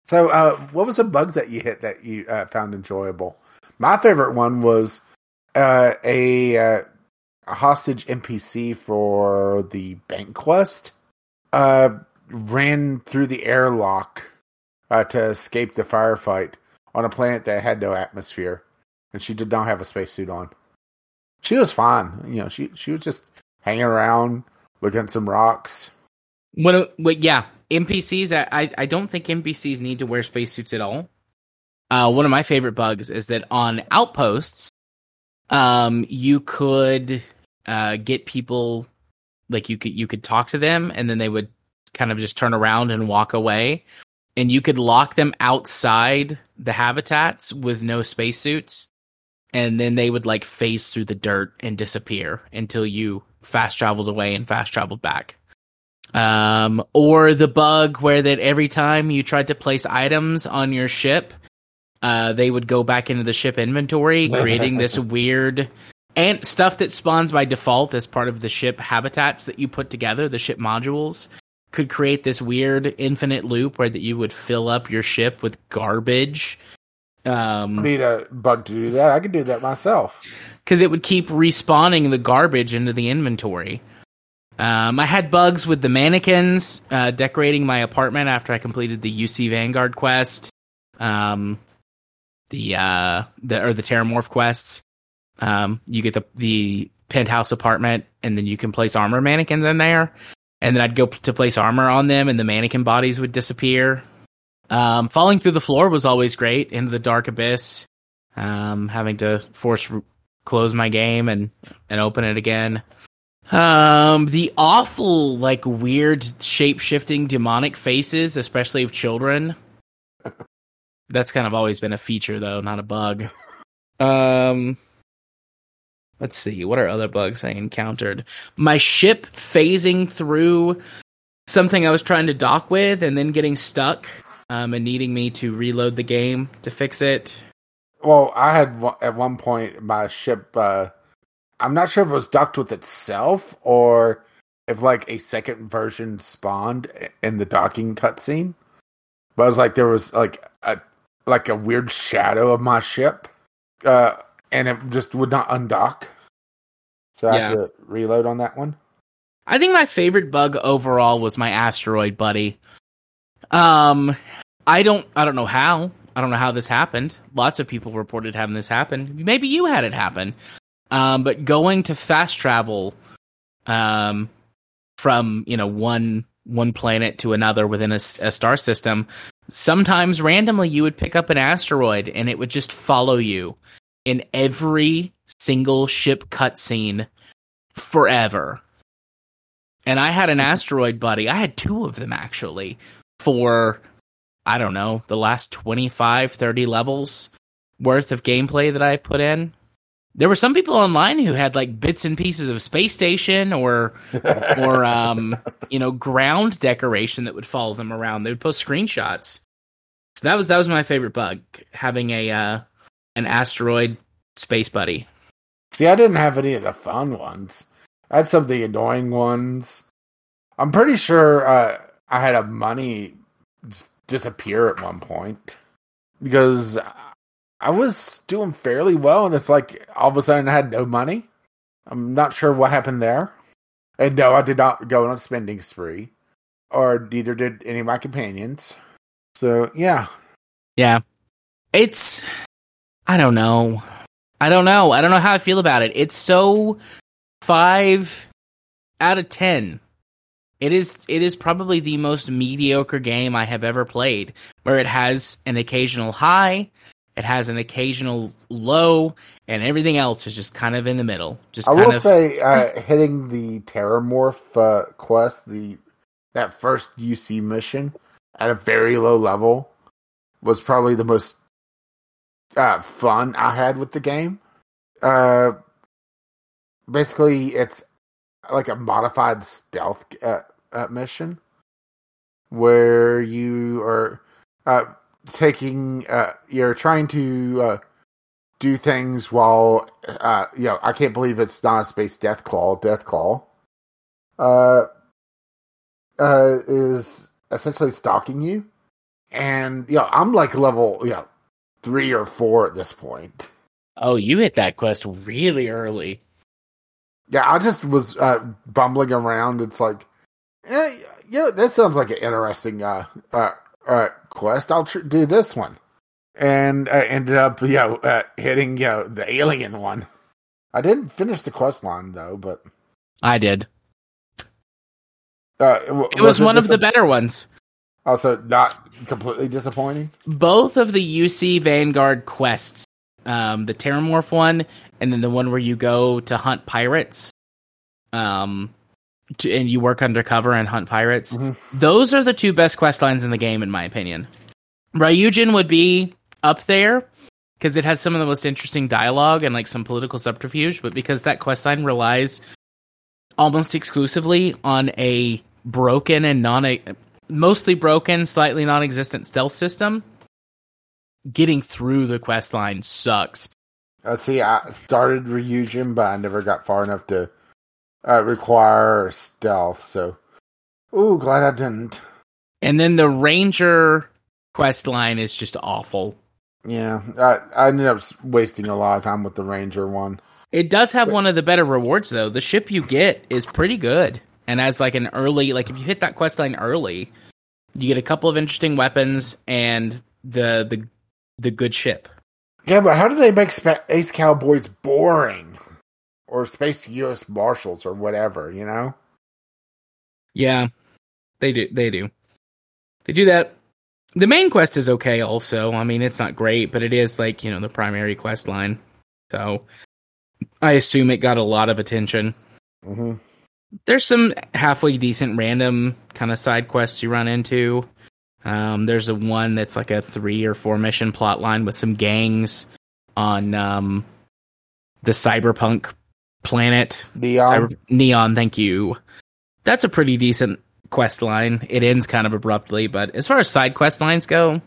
So, uh, what was the bugs that you hit that you uh, found enjoyable? My favorite one was uh, a, uh, a hostage NPC for the bank quest. Uh, ran through the airlock uh, to escape the firefight on a planet that had no atmosphere, and she did not have a spacesuit on. She was fine, you know. She she was just hanging around, looking at some rocks. what, what yeah npcs I, I i don't think npcs need to wear spacesuits at all uh one of my favorite bugs is that on outposts um you could uh get people like you could you could talk to them and then they would kind of just turn around and walk away. And you could lock them outside the habitats with no spacesuits. And then they would like phase through the dirt and disappear until you fast traveled away and fast traveled back. Um or the bug where that every time you tried to place items on your ship uh, they would go back into the ship inventory, creating this weird and stuff that spawns by default as part of the ship habitats that you put together, the ship modules could create this weird infinite loop where that you would fill up your ship with garbage. Um, I need a bug to do that. I could do that myself. because it would keep respawning the garbage into the inventory. Um, I had bugs with the mannequins uh, decorating my apartment after I completed the UC Vanguard quest, um, the uh, the or the Terrormorph quests. Um, you get the the penthouse apartment, and then you can place armor mannequins in there. And then I'd go to place armor on them, and the mannequin bodies would disappear. Um, falling through the floor was always great into the dark abyss. Um, having to force close my game and and open it again. Um, the awful, like weird shape shifting demonic faces, especially of children. That's kind of always been a feature, though, not a bug. Um, let's see, what are other bugs I encountered? My ship phasing through something I was trying to dock with, and then getting stuck, um, and needing me to reload the game to fix it. Well, I had at one point my ship. Uh, I'm not sure if it was docked with itself or if like a second version spawned in the docking cutscene. But i was like there was like a like a weird shadow of my ship, uh, and it just would not undock. So I had Yeah. to reload on that one. I think my favorite bug overall was my asteroid buddy. Um, I don't, I don't know how. I don't know how this happened. Lots of people reported having this happen. Maybe you had it happen. Um, but going to fast travel, um, from you know one one planet to another within a star system, sometimes randomly you would pick up an asteroid and it would just follow you in every single ship cutscene forever and I had an asteroid buddy. I had two of them actually for I don't know, the last 25, 30 levels worth of gameplay that I put in. There were some people online who had like bits and pieces of space station or or um, you know, ground decoration that would follow them around. They would post screenshots. So that was that was my favorite bug, having a uh an asteroid space buddy. See, I didn't have any of the fun ones. I had some of the annoying ones. I'm pretty sure uh, I had a money disappear at one point because I was doing fairly well, and it's like all of a sudden I had no money. I'm not sure what happened there. And no, I did not go on a spending spree, or neither did any of my companions. So yeah, Yeah. It's I don't know. I don't know. I don't know how I feel about it. It's so 5 out of 10. It is it is probably the most mediocre game I have ever played where it has an occasional high, it has an occasional low and everything else is just kind of in the middle. Just I will of say, uh, hitting the Terrormorph uh, quest, the that first UC mission at a very low level, was probably the most uh, fun I had with the game. Uh, basically, it's like a modified stealth uh, uh, mission where you are uh, taking, uh, you're trying to uh, do things while uh you know I can't believe it's not a space death claw death claw uh uh is essentially stalking you and you know I'm like level you know three or four at this point Oh, you hit that quest really early. yeah I just was uh bumbling around it's like eh, yeah that sounds like an interesting uh uh, uh quest I'll tr- do this one and I ended up you know uh, hitting you know the alien one I didn't finish the quest line though but I did. Uh, w- It was, one of the better ones. Also, not completely disappointing. both of the UC Vanguard quests, um, the Terrormorph one, and then the one where you go to hunt pirates, um, to, and you work undercover and hunt pirates. Mhm. Those are the two best quest lines in the game, in my opinion. Ryujin would be up there because it has some of the most interesting dialogue and like some political subterfuge, but because that quest line relies almost exclusively on a broken and non mostly broken, slightly non-existent stealth system, getting through the quest line sucks. Uh, see, I started Ryujin, but I never got far enough to uh, require stealth. So, ooh, glad I didn't. And then the ranger quest line is just awful. Yeah, I, I ended up wasting a lot of time with the ranger one. It does have one of the better rewards though. The ship you get is pretty good. And as like an early like if you hit that quest line early, you get a couple of interesting weapons and the the the good ship. Yeah, but how do they make Space Cowboys boring? Or Space US Marshals or whatever, you know? Yeah. They do they do. They do that. The main quest is okay also. I mean, it's not great, but it is like, you know, the primary quest line. So I assume it got a lot of attention. Mm-hmm. There's some halfway decent random kind of side quests you run into. Um, there's a one that's like a three or four mission plot line with some gangs on um, the cyberpunk planet. Neon. Cyber- Neon, thank you. That's a pretty decent quest line. It ends kind of abruptly, but as far as side quest lines go,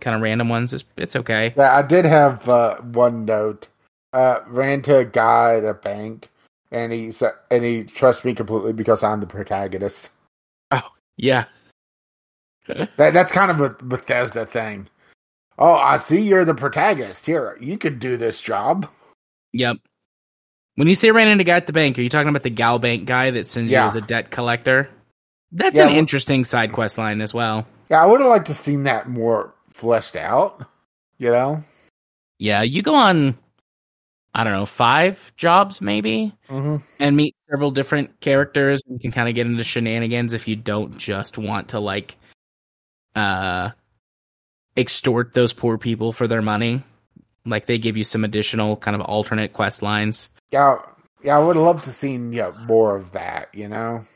kind of random ones, it's, it's okay. Yeah, I did have uh, one note. Uh, ran to a guy at a bank, and he said, and he trusts me completely because I'm the protagonist. Oh, yeah. that that's kind of a Bethesda thing. Oh, I see you're the protagonist. Here, you could do this job. Yep. When you say ran into guy at the bank, are you talking about the GalBank guy that sends Yeah. you as a debt collector? That's Yeah, an well- interesting side quest line as well. Yeah, I would have liked to seen that more fleshed out. You know. Yeah, you go on, I don't know, five jobs maybe, Mm-hmm. and meet several different characters You can kind of get into shenanigans if you don't just want to like uh extort those poor people for their money. Like they give you some additional kind of alternate quest lines. Yeah, yeah, I would have loved to seen yeah more of that. You know.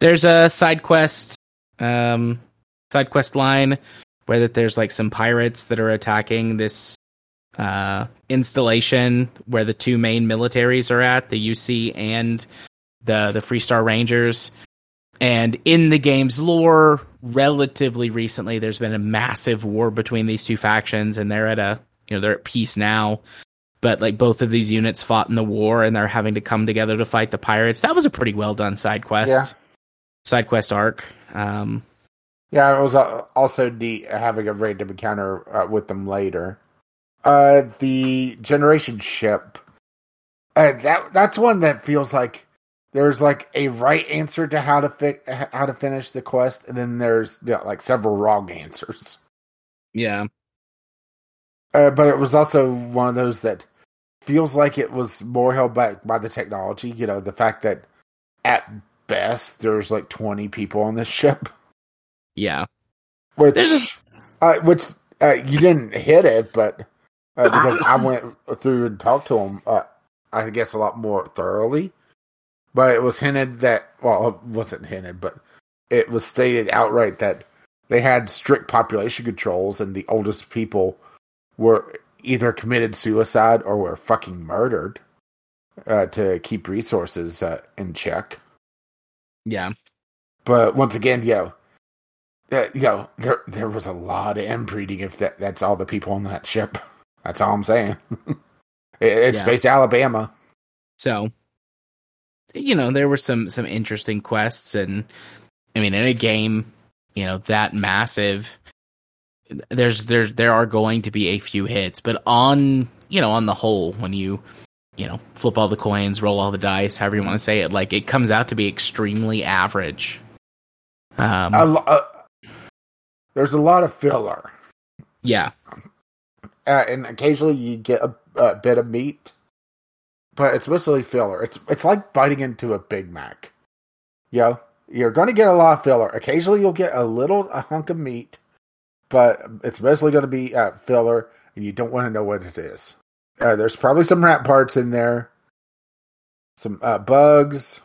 There's a side quest um side quest line where that there's like some pirates that are attacking this uh installation where the two main militaries are at, the UC and the the Freestar Rangers. And in the game's lore, relatively recently there's been a massive war between these two factions and they're at a you know, they're at peace now. But like both of these units fought in the war and they're having to come together to fight the pirates. That was a pretty well done side quest Yeah. side quest arc. Um, Yeah, it was uh, also neat having a random encounter uh, with them later. Uh, the generation ship. Uh, that that's one that feels like there's like a right answer to how to fi- how to finish the quest, and then there's you know, like several wrong answers. yeah, Uh, but it was also one of those that feels like it was more held back by the technology. You know, the fact that at best there's like 20 people on this ship. yeah, which uh, which uh, you didn't hit it, but uh, because I went through and talked to him, uh, I guess a lot more thoroughly. But it was hinted that well, it wasn't hinted, but it was stated outright that they had strict population controls, and the oldest people were either committed suicide or were fucking murdered uh, to keep resources uh, in check. yeah. But once again, you know, uh, you know, there there was a lot of inbreeding. If that that's all the people on that ship, that's all I'm saying. It- it's Yeah. based Alabama. So, you know, there were some some interesting quests, and I mean, in a game, you know, that massive, there's there there are going to be a few hits, but on you know on the whole, when you you know flip all the coins, roll all the dice, however you want to say it, like it comes out to be extremely average. Um, A lo- uh, there's a lot of filler, yeah, uh, and occasionally you get a, a bit of meat, but it's mostly filler. It's it's like biting into a Big Mac. You know, you're going to get a lot of filler. Occasionally you'll get a little a hunk of meat, but it's mostly going to be uh, filler, and you don't want to know what it is. Uh, there's probably some rat parts in there, some uh, bugs.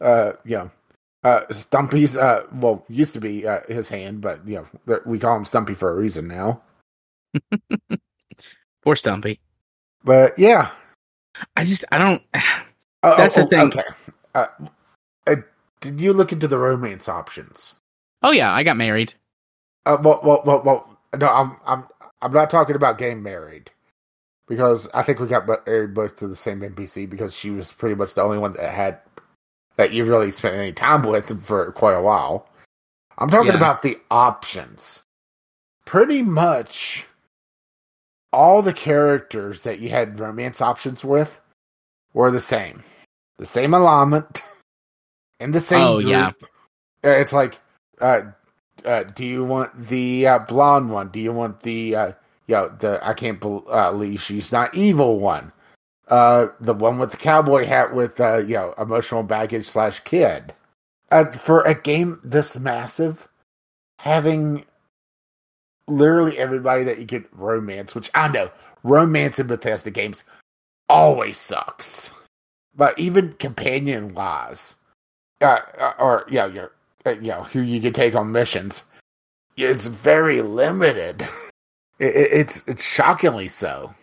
Uh, you know, uh, Stumpy's. Uh, well, used to be uh, his hand, but you know we call him Stumpy for a reason now. poor Stumpy. But yeah, I just I don't. Oh, That's oh, the thing. Okay. Uh, uh, did you look into the romance options? Oh yeah, I got married. Uh, well, well, well, well, no, I'm, I'm, I'm not talking about getting married because I think we got married both to the same NPC because she was pretty much the only one that had that you really spent any time with for quite a while. I'm talking Yeah. about the options. Pretty much all the characters that you had romance options with were the same. The same alignment in the same Oh, group. yeah. Uh, It's like uh uh, do you want the uh, blonde one? Do you want the uh, you know, the I can't bel- uh, believe she's not evil one? Uh, the one with the cowboy hat with uh, you know emotional baggage slash kid. Uh, for a game this massive, having literally everybody that you could romance, which I know romance in Bethesda games always sucks, but even companion wise, uh, uh, or you know, your uh, you know who you can take on missions, it's very limited. It, it, it's it's shockingly so.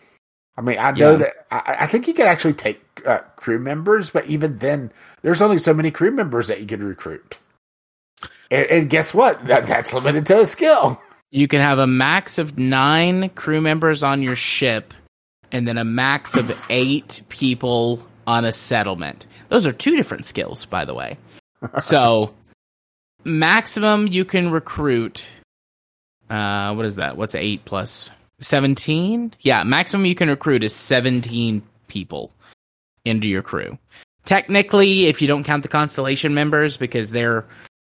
I mean, I know Yeah. that I, I think you could actually take uh, crew members, but even then, there's only so many crew members that you could recruit. And, and guess what? That that's limited to a skill. You can have a max of nine crew members on your ship, and then a max of eight people on a settlement. Those are two different skills, by the way. So, maximum you can recruit. Uh, what is that? What's eight plus seventeen? Yeah, maximum you can recruit is seventeen people into your crew. Technically, if you don't count the constellation members, because they're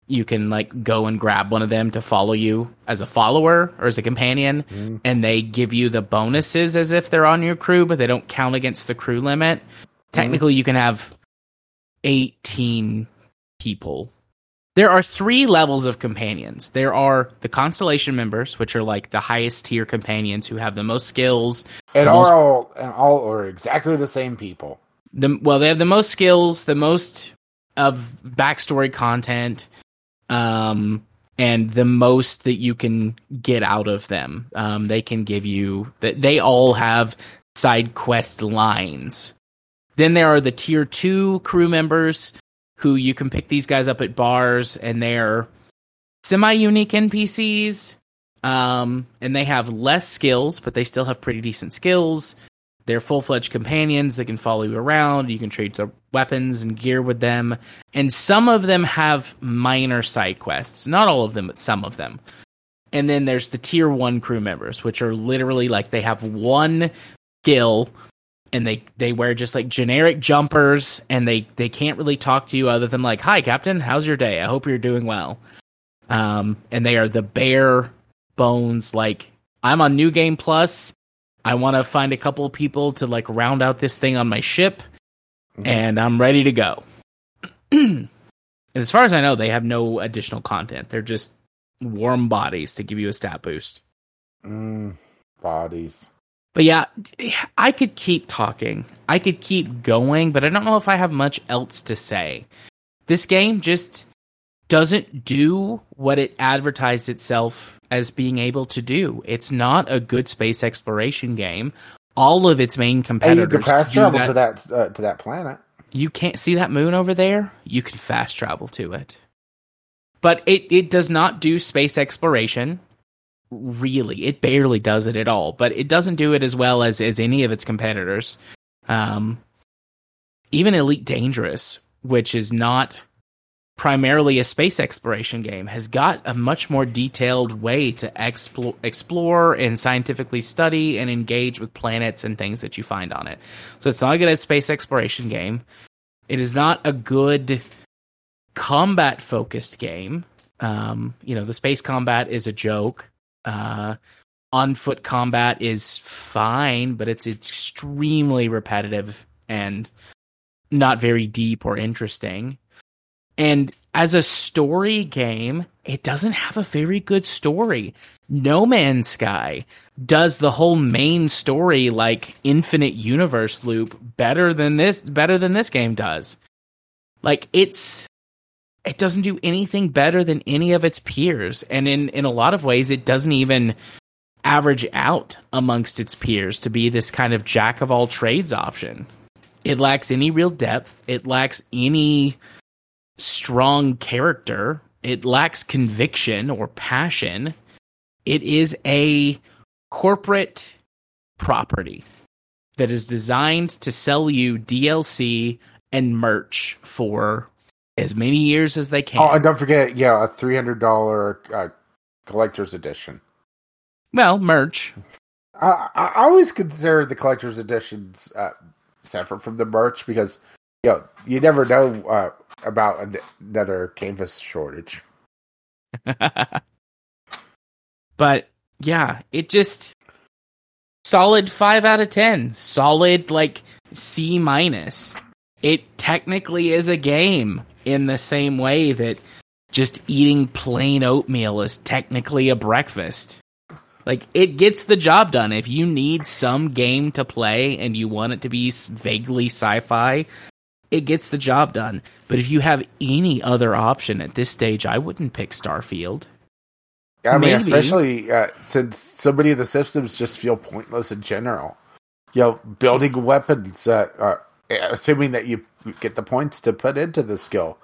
you can like go and grab one of them to follow you as a follower or as a companion Mm. and they give you the bonuses as if they're on your crew but they don't count against the crew limit. Technically you can have 18 people. There are three levels of companions. There are the constellation members which are like the highest tier companions who have the most skills. And Most- all and all are exactly the same people. the well they have the most skills the most of backstory content um and the most that you can get out of them um they can give you that they all have side quest lines. Then there are the tier 2 crew members who you can pick these guys up at bars and they're semi unique npcs um and they have less skills but they still have pretty decent skills they're full fledged companions that can follow you around. You can trade their weapons and gear with them. And some of them have minor side quests. Not all of them, but some of them. And then there's the tier one crew members, which are literally like they have one skill and they, they wear just like generic jumpers and they, they can't really talk to you other than like, Hi, Captain, how's your day? I hope you're doing well. Um, and they are the bare bones, like, I'm on New Game Plus. I want to find a couple people to like round out this thing on my ship, Mhm. and I'm ready to go. and as far as I know, they have no additional content. They're just warm bodies to give you a stat boost. Mm, bodies. But yeah, I could keep talking. I could keep going, but I don't know if I have much else to say. This game just doesn't do what it advertised itself as being able to do. It's not a good space exploration game. All of its main Hey, you competitors can fast travel that. to that uh, to that planet. You can't see that moon over there? You can fast travel to it. But it, it does not do space exploration. Really. It barely does it at all. But it doesn't do it as well as, as any of its competitors. Um, even Elite Dangerous, which is not primarily a space exploration game, has got a much more detailed way to explore, explore and scientifically study and engage with planets and things that you find on it. So it's not a good space exploration game. It is not a good combat focused game. Um, you know, the space combat is a joke. Uh, on foot combat is fine, but it's extremely repetitive and not very deep or interesting. And as a story game, it doesn't have a very good story. No Man's Sky does the whole main story like infinite universe loop better than this better than this game does. Like it's it doesn't do anything better than any of its peers and in in a lot of ways it doesn't even average out amongst its peers to be this kind of jack of all trades option. It lacks any real depth, it lacks any strong character, it lacks conviction or passion. It is a corporate property that is designed to sell you DLC and merch for as many years as they can. Oh, and don't forget, yeah, a three hundred dollar uh, collector's edition. well, merch. I, I always consider the collector's editions uh, separate from the merch because you know you never know uh, about another canvas shortage. but yeah, it just solid 5 out of 10. Solid like C minus. It technically is a game in the same way that just eating plain oatmeal is technically a breakfast. Like it gets the job done. If you need some game to play and you want it to be vaguely sci-fi, it gets the job done. But if you have any other option at this stage, I wouldn't pick Starfield. I mean, Maybe. especially uh, since so many of the systems just feel pointless in general. You know, building weapons, uh, uh, assuming that you get the points to put into the skill,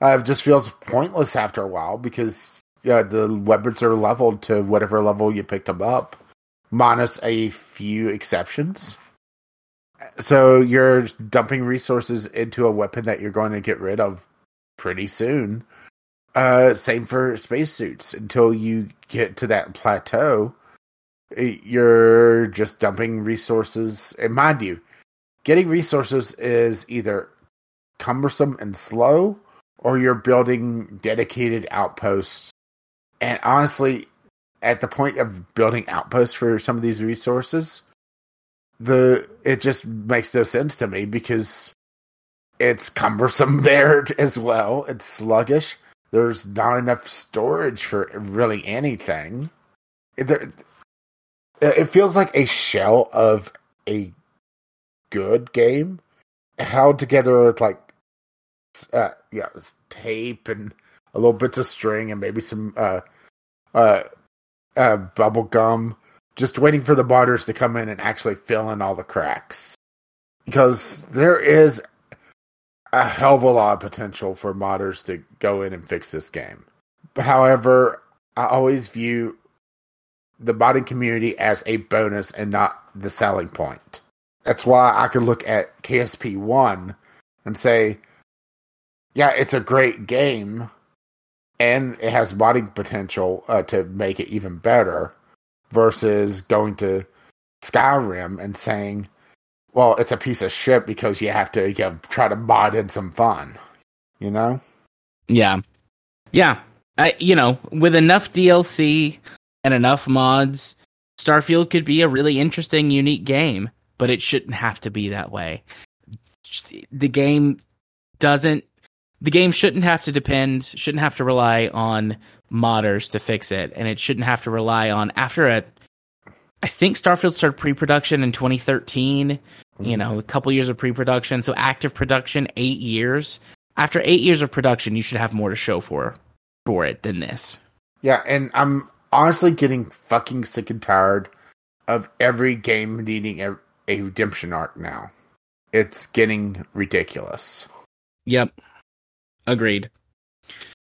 uh, just feels pointless after a while because yeah, the weapons are leveled to whatever level you picked them up, minus a few exceptions. So you're dumping resources into a weapon that you're going to get rid of pretty soon. Uh, same for spacesuits. Until you get to that plateau, you're just dumping resources. And mind you, getting resources is either cumbersome and slow, or you're building dedicated outposts. And honestly, at the point of building outposts for some of these resources, the it just makes no sense to me because it's cumbersome there as well. It's sluggish. There's not enough storage for really anything. There, it feels like a shell of a good game held together with like uh yeah it's tape and a little bits of string and maybe some uh uh uh bubble gum just waiting for the modders to come in and actually fill in all the cracks. Because there is a hell of a lot of potential for modders to go in and fix this game. However i always view the modding community as a bonus and not the selling point. That's why I could look at KSP one and say, yeah, it's a great game, and it has modding potential uh, to make it even better. Versus going to Skyrim and saying, well, it's a piece of shit because you have to you know, try to mod in some fun. You know? Yeah. Yeah. I, you know, with enough DLC and enough mods, Starfield could be a really interesting, unique game, but it shouldn't have to be that way. The game doesn't, the game shouldn't have to depend, shouldn't have to rely on modders to fix it, and it shouldn't have to rely on, after a, I think Starfield started pre production in 2013, you know, a couple years of pre production, so active production, eight years. After eight years of production, you should have more to show for for it than this. Yeah, and I'm honestly getting fucking sick and tired of every game needing a, a redemption arc now. It's getting ridiculous. Yep. Agreed.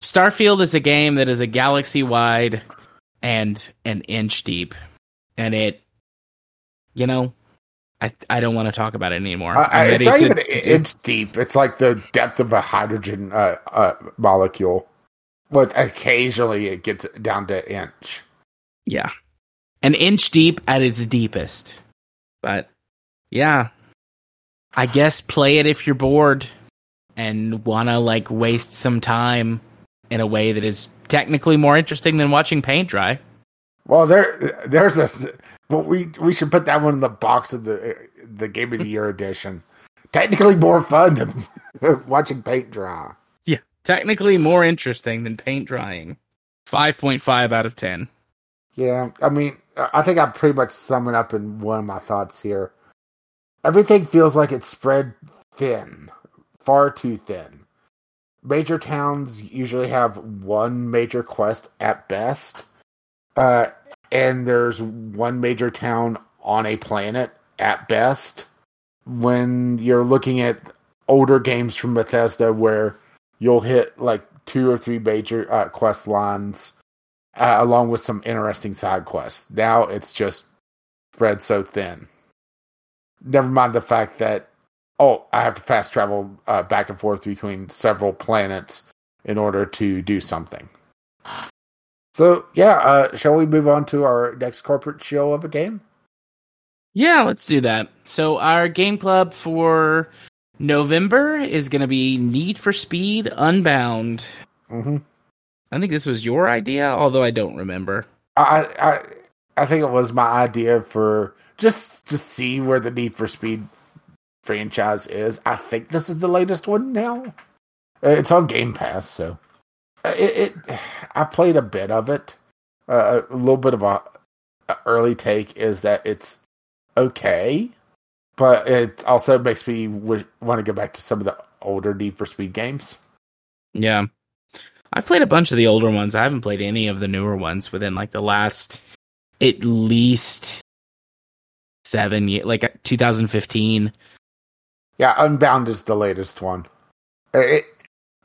Starfield is a game that is a galaxy wide and an inch deep. And it you know, I I don't want to talk about it anymore. I, I, I'm it's not to- even an inch deep. It's like the depth of a hydrogen uh, uh, molecule. But occasionally it gets down to inch. Yeah. An inch deep at its deepest. But yeah. I guess play it if you're bored and want to like waste some time in a way that is technically more interesting than watching paint dry. Well, there, there's a. Well, we we should put that one in the box of the the game of the year edition. Technically more fun than watching paint dry. Yeah. Technically more interesting than paint drying. 5.5 out of 10. Yeah, I mean, I think I pretty much sum it up in one of my thoughts here. Everything feels like it's spread thin, far too thin. Major towns usually have one major quest at best, uh, and there's one major town on a planet at best. When you're looking at older games from Bethesda, where you'll hit like two or three major uh, quest lines uh, along with some interesting side quests. Now it's just spread so thin. Never mind the fact that oh, I have to fast travel uh, back and forth between several planets in order to do something. So yeah, uh, shall we move on to our next corporate show of a game? Yeah, let's do that. So our game club for November is going to be Need for Speed Unbound. Mm-hmm. I think this was your idea, although I don't remember. I I I think it was my idea for just to see where the Need for Speed franchise is. I think this is the latest one now. Uh, it's on Game Pass, so uh, it. it I played a bit of it. Uh, a little bit of a, a early take is that it's okay, but it also makes me want to go back to some of the older Need for Speed games. Yeah. I've played a bunch of the older ones. I haven't played any of the newer ones within like the last at least seven years, like uh, 2015. Yeah, Unbound is the latest one. It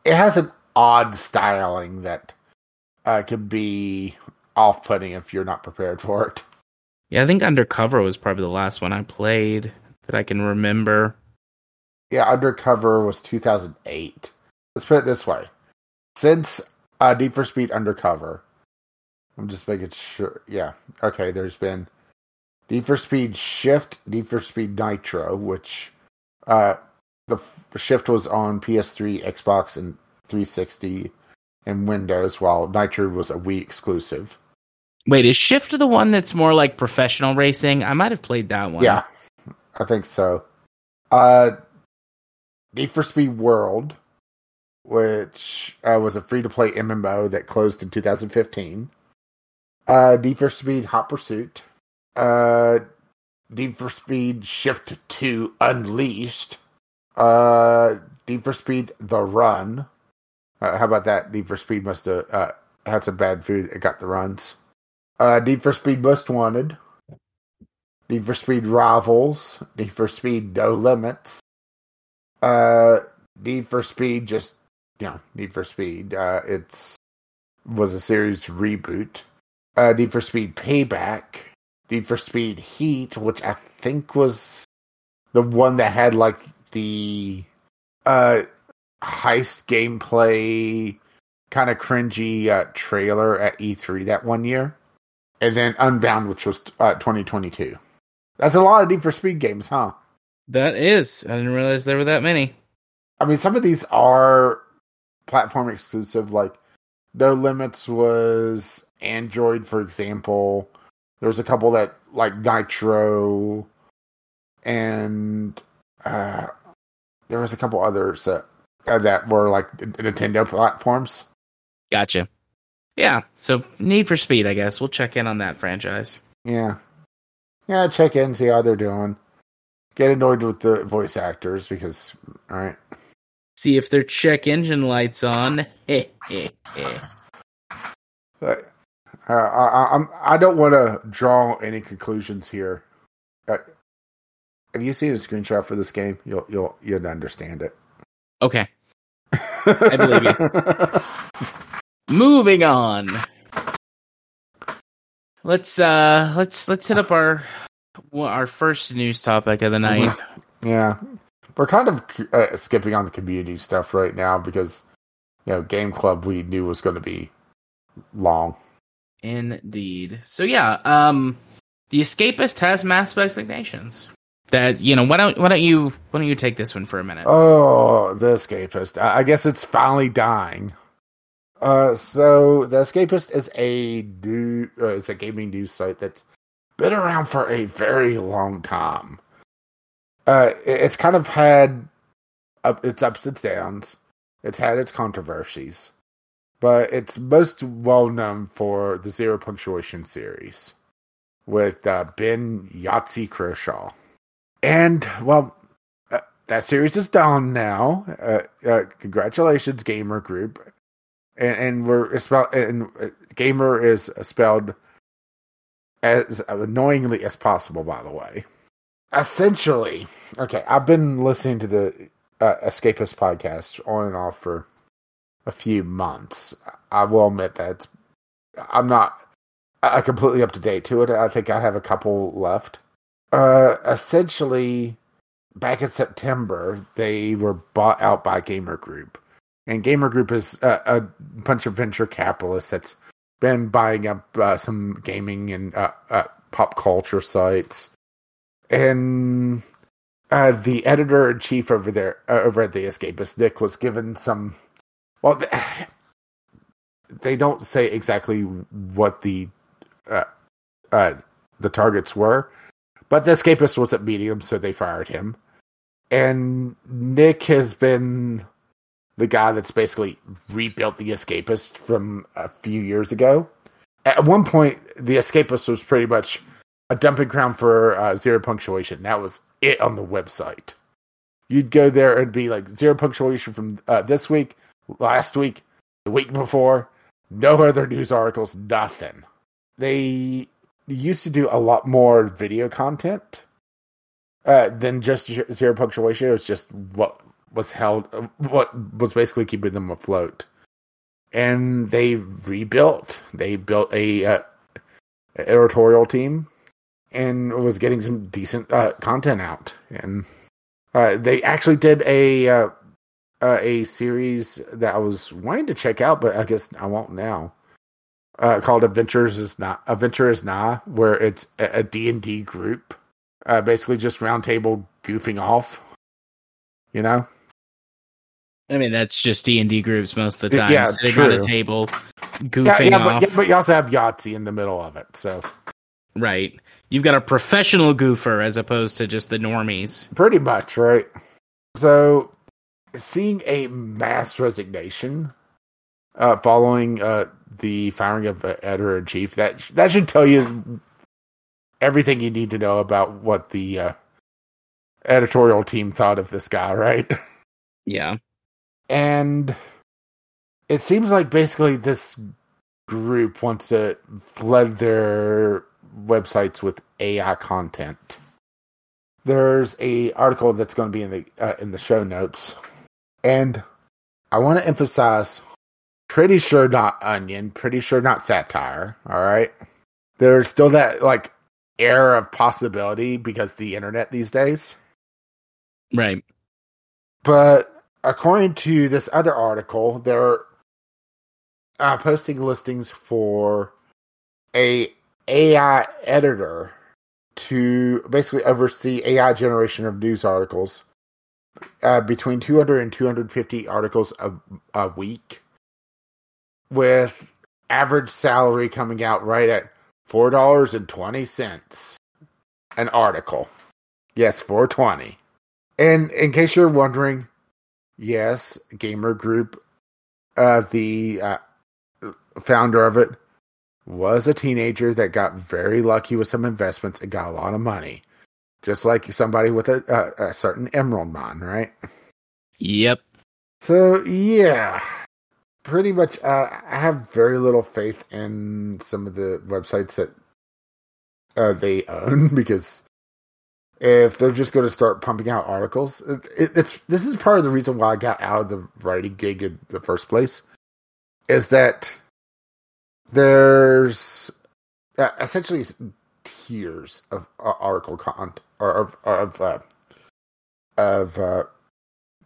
it has an odd styling that uh, can be off putting if you're not prepared for it. Yeah, I think Undercover was probably the last one I played that I can remember. Yeah, Undercover was 2008. Let's put it this way: since uh, Need for Speed Undercover, I'm just making sure. Yeah, okay. There's been Need for Speed Shift, Need for Speed Nitro, which uh, the f- Shift was on PS3, Xbox, and 360 and Windows, while Nitro was a Wii exclusive. Wait, is Shift the one that's more like professional racing? I might have played that one. Yeah, I think so. Uh, Need for Speed World, which uh, was a free to play MMO that closed in 2015. Uh, Need for Speed Hot Pursuit. Uh, Need for Speed Shift 2 Unleashed. Uh, Need for Speed The Run. Uh, how about that? Need for Speed must have uh, had some bad food. It got the runs. Uh, Need for Speed Most Wanted. Need for Speed Rivals. Need for Speed No Limits. Uh, Need for Speed just you know Need for Speed. Uh, it's was a series reboot. Uh, Need for Speed Payback. Need for Speed Heat, which I think was the one that had like the uh heist gameplay kind of cringy uh, trailer at E3 that one year. And then Unbound, which was uh, 2022. That's a lot of Need for Speed games, huh? That is. I didn't realize there were that many. I mean, some of these are platform exclusive. Like No Limits was Android, for example. There's a couple that like Nitro, and uh, there was a couple others that uh, that were like Nintendo platforms. Gotcha. Yeah, so Need for Speed, I guess. We'll check in on that franchise. Yeah, yeah. Check in, see how they're doing. Get annoyed with the voice actors because, all right. See if their check engine lights on. But, uh, I, I'm. I don't want to draw any conclusions here. Uh, if you see a screenshot for this game, you'll you'll you'll understand it. okay. I believe you. Moving on. Let's uh let's let's hit up our well, our first news topic of the night. Yeah, we're kind of uh, skipping on the community stuff right now because you know Game Club we knew was going to be long. Indeed. So yeah, um the escapist has mass resignations. That you know, why don't why don't you why don't you take this one for a minute? Oh, the Escapist. I guess it's finally dying. Uh, so the Escapist is a new, uh, it's a gaming news site that's been around for a very long time. Uh, it's kind of had up its ups and downs. It's had its controversies, but it's most well known for the Zero Punctuation series with uh, Ben Yahtzee Croshaw. And well, uh, that series is done now. Uh, uh, congratulations, Gamer Group. And, and we're spelled and uh, Gamer is spelled as annoyingly as possible. By the way, essentially, okay. I've been listening to the uh, Escapist podcast on and off for a few months. I will admit that I'm not uh, completely up to date to it. I think I have a couple left. Uh, essentially, back in September, they were bought out by Gamer Group, and Gamer Group is a, a bunch of venture capitalists that's been buying up uh, some gaming and uh, uh, pop culture sites, and uh, the editor in chief over there uh, over at the Escapist, Nick, was given some. Well, they don't say exactly what the uh, uh, the targets were, but the Escapist wasn't them, so they fired him. And Nick has been the guy that's basically rebuilt the Escapist from a few years ago. At one point, the Escapist was pretty much a dumping ground for uh, zero punctuation. That was it on the website. You'd go there and be like zero punctuation from uh, this week, last week, the week before. No other news articles, nothing. They used to do a lot more video content uh, than just zero punctuation. It was just what was held, what was basically keeping them afloat. And they rebuilt. They built a uh, editorial team and was getting some decent uh, content out. And uh, they actually did a uh, a series that I was wanting to check out, but I guess I won't now. Uh, called Adventures is not Adventure is Nigh, where it's a D and D group, uh, basically just roundtable goofing off. You know, I mean that's just D and D groups most of the time, Yeah, sitting true. on a table, goofing yeah, yeah, off. but, yeah, but you also have Yahtzee in the middle of it, so Right, you've got a professional goofer as opposed to just the normies. pretty much right. So, seeing a mass resignation uh, following uh, the firing of uh, editor in chief that that should tell you everything you need to know about what the uh, editorial team thought of this guy, right? Yeah, And it seems like basically this group wants to flood their websites with AI content. There's a article that's going to be in the uh, in the show notes, and I want to emphasize: pretty sure not onion, pretty sure not satire. All right, there's still that like air of possibility because the internet these days. right. But according to this other article, they're uh, posting listings for a AI editor to basically oversee AI generation of news articles uh, between 200 and 250 articles a, a week with average salary coming out right at $4.20 an article. Yes, 420. And in case you're wondering, yes, Gamer Group, uh, the uh, founder of it, was a teenager that got very lucky with some investments and got a lot of money. Just like somebody with a, a, a certain emerald mine, right? Yep. So, yeah, pretty much, uh, I have very little faith in some of the websites that uh, they own because if they're just going to start pumping out articles, it, it, it's this is part of the reason why I got out of the writing gig in the first place. Is that there's uh, essentially tiers of uh, article content or of of uh, of uh,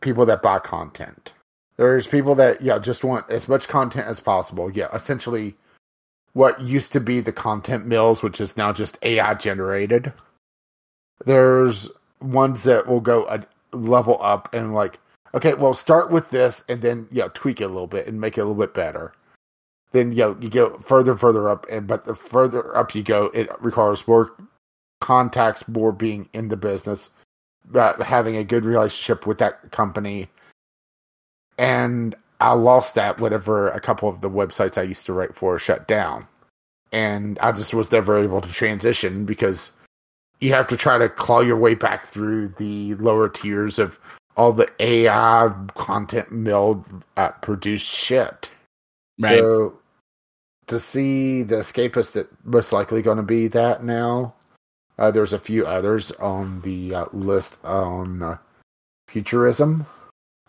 people that buy content. There's people that yeah just want as much content as possible. Yeah, essentially what used to be the content mills, which is now just AI generated. There's ones that will go a level up and like, okay, well, start with this and then know tweak it a little bit and make it a little bit better. Then you know you go further, further up, and but the further up you go, it requires more contacts, more being in the business, uh, having a good relationship with that company. And I lost that whenever a couple of the websites I used to write for shut down. And I just was never able to transition because you have to try to claw your way back through the lower tiers of all the AI content mill uh, produced shit. Right. So to see the escapist that most likely going to be that now. Uh, there's a few others on the uh, list on uh, futurism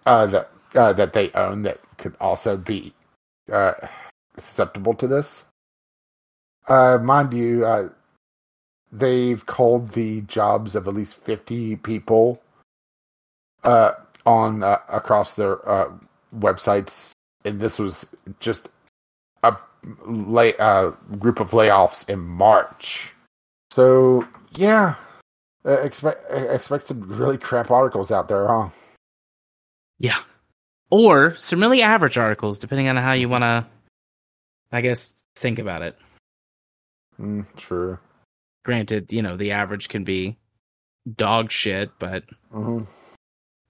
uh, that uh, that they own that could also be susceptible to this. Mind you, they've called the jobs of at least 50 people on across their websites, and this was just a lay, uh, group of layoffs in March. So yeah, uh, expect expect some really crap articles out there, huh? Yeah. Or some really average articles, depending on how you want to, I guess, think about it. Mm, true. Granted, you know, the average can be dog shit, but, hmm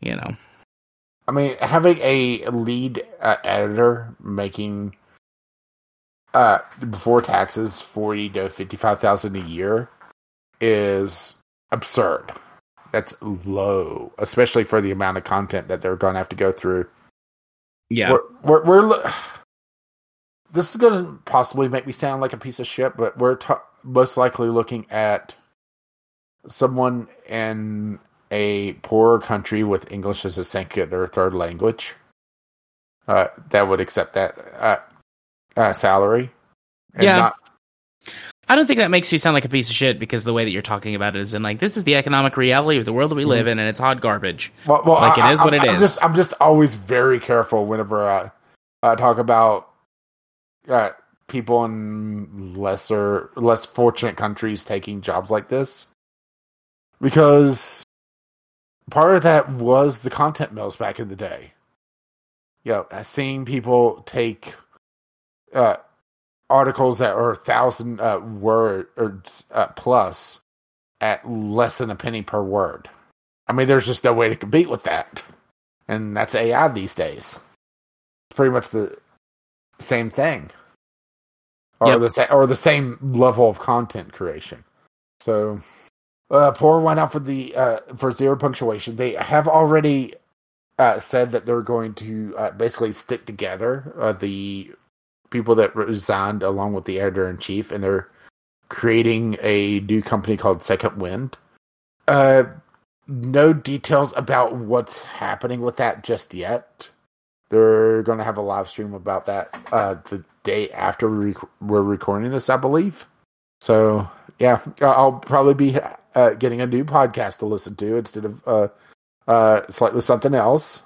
you know. I mean, having a lead uh, editor making uh before taxes forty to fifty five thousand a year is absurd. That's low, especially for the amount of content that they're going to have to go through. Yeah. We're, we're, we're this is going to possibly make me sound like a piece of shit, but we're t- most likely looking at someone in a poorer country with English as a second or third language uh, that would accept that uh, uh, salary. Yeah. not- I don't think that makes you sound like a piece of shit because the way that you're talking about it is in like, this is the economic reality of the world that we live in and it's hot garbage. well, well, Like, it I- is what I'm, it I'm is. Just, I'm just always very careful whenever I, I talk about uh, people in lesser, less fortunate countries taking jobs like this, because part of that was the content mills back in the day. You know, seeing people take uh, articles that are a thousand uh, words uh, plus at less than a penny per word. I mean, there's just no way to compete with that, and that's AI these days. It's pretty much the same thing, or Yep. the sa- or the same level of content creation. So, uh, poor one out for the uh, for zero punctuation. They have already uh, said that they're going to uh, basically stick together. Uh, the people that resigned along with the editor in chief, and they're creating a new company called Second Wind. Uh, no details about what's happening with that just yet. They're going to have a live stream about that uh, the day after we rec- we're recording this, I believe. So yeah, I'll probably be uh, getting a new podcast to listen to instead of uh, uh, slightly something else.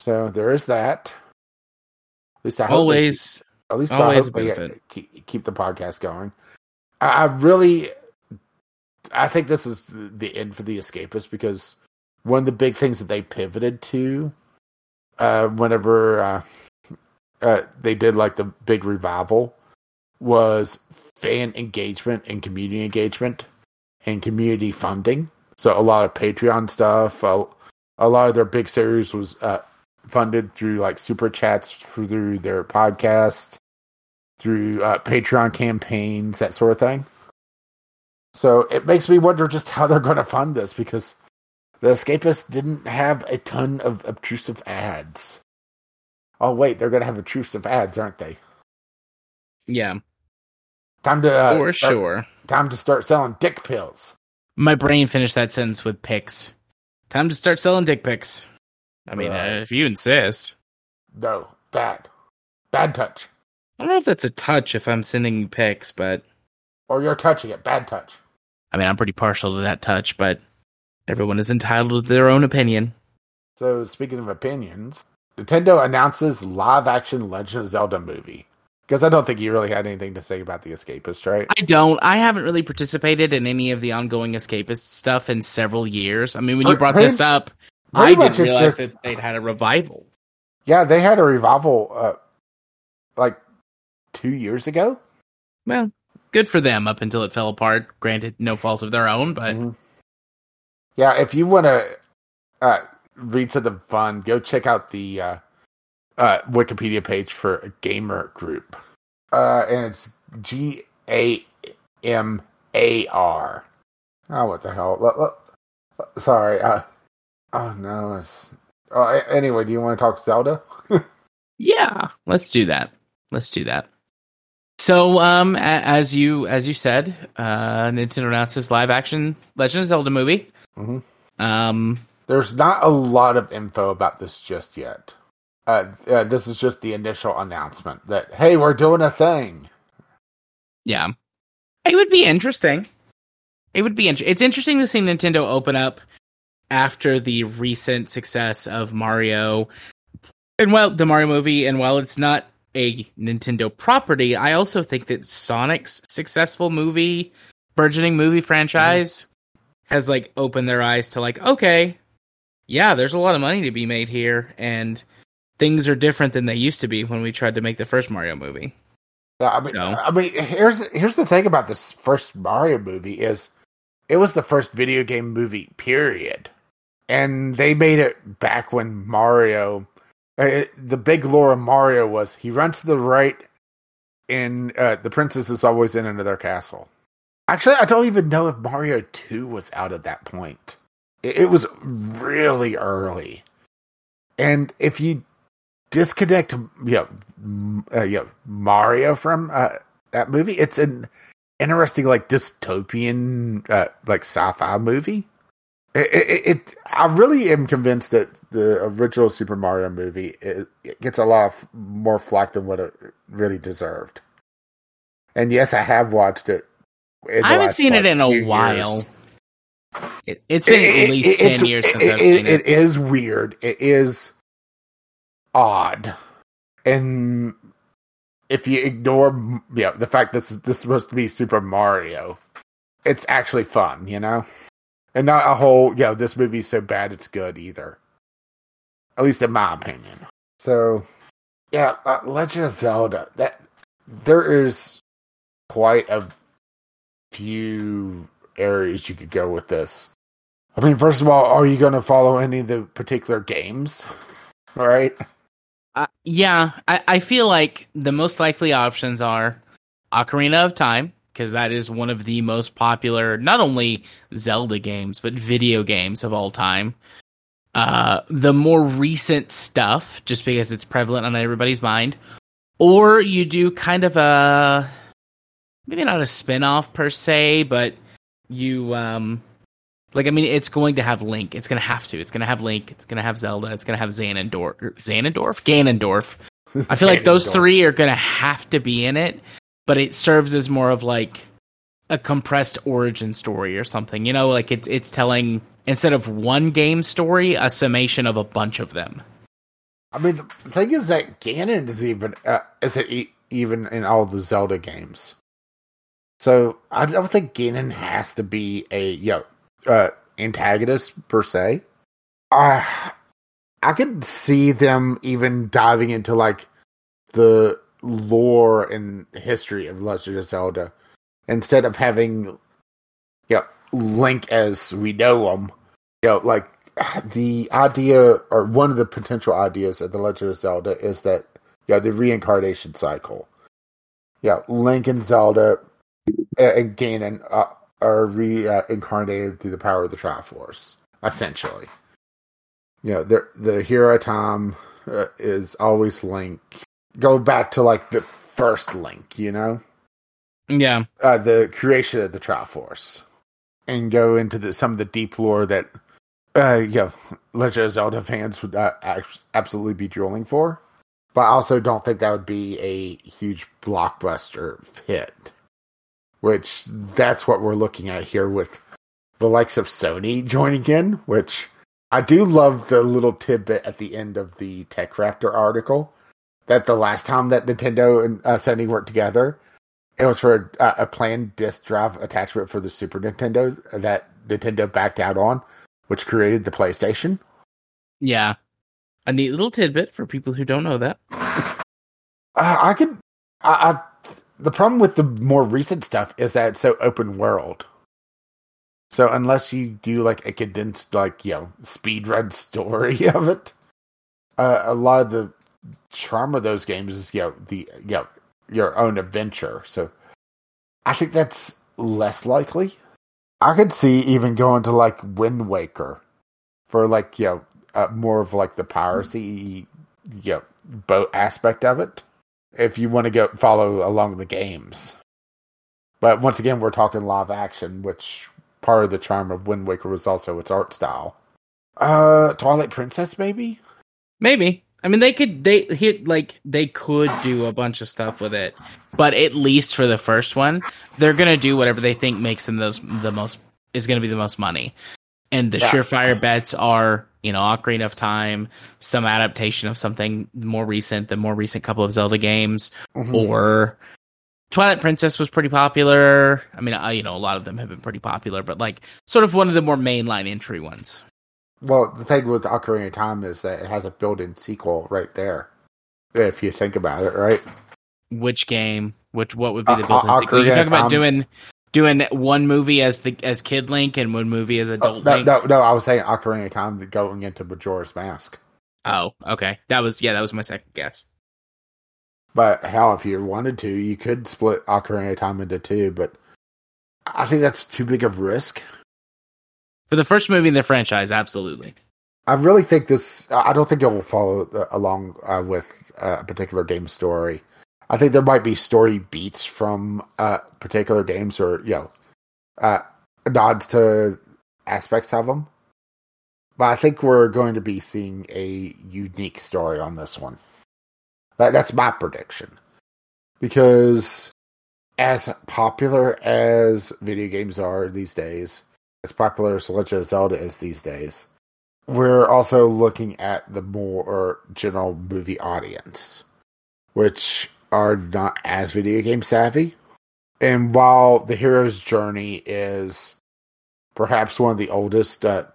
So there is that. At least I Always. At least Always I hope benefit. keep, keep the podcast going. I, I really, I think this is the, end for the escapists because one of the big things that they pivoted to, uh, whenever uh, uh, they did like the big revival, was fan engagement and community engagement and community funding. So a lot of Patreon stuff, a, a lot of their big series was uh, funded through like super chats through their podcast, through uh, Patreon campaigns, that sort of thing. So it makes me wonder just how they're going to fund this because the Escapists didn't have a ton of obtrusive ads. Oh wait, they're going to have obtrusive ads, aren't they? Yeah, Time to uh, for start- sure. Time to start selling dick pills. My brain finished that sentence with pics. Time to start selling dick pics. I mean, uh, if you insist. No, bad, bad touch. I don't know if that's a touch if I'm sending you pics, but Or you're touching it, bad touch. I mean, I'm pretty partial to that touch, but everyone is entitled to their own opinion. So speaking of opinions, Nintendo announces live-action Legend of Zelda movie. Because I don't think you really had anything to say about the Escapist, right? I don't. I haven't really participated in any of the ongoing escapist stuff in several years. I mean, when you brought this up, pretty I didn't realize just- that they'd had a revival. Yeah, they had a revival uh like two years ago. Well, good for them up until it fell apart. Granted, no fault of their own, but Mhm. Yeah, if you want to uh read something fun, go check out the uh uh Wikipedia page for a gamer group. Uh and it's G A M A R. Oh, what the hell? Sorry. Oh no. It's, oh, anyway, do you want to talk Zelda? yeah, let's do that. Let's do that. So, um, a- as you as you said, uh, Nintendo announces live action Legend of Zelda movie. Mhm. Um, There's not a lot of info about this just yet. Uh, uh, this is just the initial announcement that hey, we're doing a thing. yeah, It would be interesting. It would be int- it's interesting to see Nintendo open up after the recent success of Mario and while the Mario movie and while it's not a Nintendo property, I also think that Sonic's successful movie burgeoning movie franchise mm-hmm. has like opened their eyes to like okay, yeah, there's a lot of money to be made here and things are different than they used to be when we tried to make the first Mario movie. I mean, so. I mean, here's the, here's the thing about this first Mario movie is it was the first video game movie, period, and they made it back when Mario. Uh, the big lore of Mario was he runs to the right, and uh, the princess is always in another castle. Actually, I don't even know if Mario Two was out at that point. It, it was really early, and if you disconnect, you know, uh, you know Mario from uh, that movie. It's an interesting, like dystopian, uh, like sci-fi movie. It, it, it, I really am convinced that the original Super Mario movie it, it gets a lot of more flack than what it really deserved. And yes, I have watched it. I haven't seen it in a while. It, has been at least ten years since I've seen it. It is weird. It is odd. And if you ignore you know, the fact that this, this is supposed to be Super Mario, it's actually fun, you know? And not a whole, know, this movie's so bad it's good either. At least in my opinion. So, yeah, uh, Legend of Zelda, that there is quite a few areas you could go with this. I mean, first of all, are you going to follow any of the particular games? All right. Uh, yeah, I, I feel like the most likely options are Ocarina of Time, because that is one of the most popular, not only Zelda games, but video games of all time. Uh, the more recent stuff, just because it's prevalent on everybody's mind. Or you do kind of a, maybe not a spin off per se, but you um, like, I mean, it's going to have Link. It's going to have to. It's going to have Link. It's going to have Zelda. It's going to have Xanendorf. Xanendorf? Ganondorf. I feel like those three are going to have to be in it, but it serves as more of like a compressed origin story or something. You know, like it's it's telling instead of one game story, a summation of a bunch of them. I mean, the thing is that Ganon is even uh, is it even in all the Zelda games. So I don't think Ganon has to be a you know uh, antagonist per se. Uh, I could see them even diving into like the lore and history of Legend of Zelda instead of having you know, Link as we know him. You know, like the idea or one of the potential ideas of the Legend of Zelda is that you know, the reincarnation cycle. Yeah, Link and Zelda and Ganon uh, are reincarnated through the power of the Triforce, essentially. You know, the the hero Tom uh, is always Link. Go back to like the first Link, you know. Yeah. Uh, the creation of the Triforce, and go into the, some of the deep lore that, uh, you know, Legend of Zelda fans would uh, absolutely be drooling for. But I also don't think that would be a huge blockbuster hit which that's what we're looking at here with the likes of Sony joining in, which I do love the little tidbit at the end of the TechRaptor article that the last time that Nintendo and uh, Sony worked together, it was for a, a planned disk drive attachment for the Super Nintendo that Nintendo backed out on, which created the PlayStation. Yeah. A neat little tidbit for people who don't know that. Uh, I could, I, I the problem with the more recent stuff is that it's so open world. So unless you do like a condensed, like you know, speed run story of it, uh, a lot of the charm of those games is you know the you know your own adventure. So I think that's less likely. I could see even going to like Wind Waker for like you know uh, more of like the piracy you know boat aspect of it if you want to go follow along the games. But once again, we're talking live action, which part of the charm of Wind Waker was also its art style. Uh, Twilight Princess, maybe. Maybe I mean, they could they hit like they could do a bunch of stuff with it, but at least for the first one, they're gonna do whatever they think makes them those the most is gonna be the most money. And the Yeah. surefire bets are, you know, Ocarina of Time, some adaptation of something more recent, the more recent couple of Zelda games, Mhm. or Twilight Princess was pretty popular. I mean, I, you know, a lot of them have been pretty popular, but like sort of one of the more mainline entry ones. Well, the thing with Ocarina of Time is that it has a built-in sequel right there. If you think about it, right? Which game? Which what would be the built-in uh, sequel? You're talking about doing doing one movie as the as Kid Link and one movie as Oh, adult no, Link. no, no. I was saying Ocarina of Time going into Majora's Mask. Oh, okay. That was yeah. That was my second guess. But hell, if you wanted to, you could split Ocarina of Time into two. But I think that's too big of risk. For the first movie in the franchise, absolutely. I really think this. I don't think it will follow uh, along uh, with uh, a particular game story. I think there might be story beats from uh, particular games, or you know, uh, nods to aspects of them. But I think we're going to be seeing a unique story on this one. That, that's my prediction, because as popular as video games are these days, as popular as Legend of Zelda is these days, we're also looking at the more general movie audience, which are not as video game savvy. And while the hero's journey is perhaps one of the oldest uh,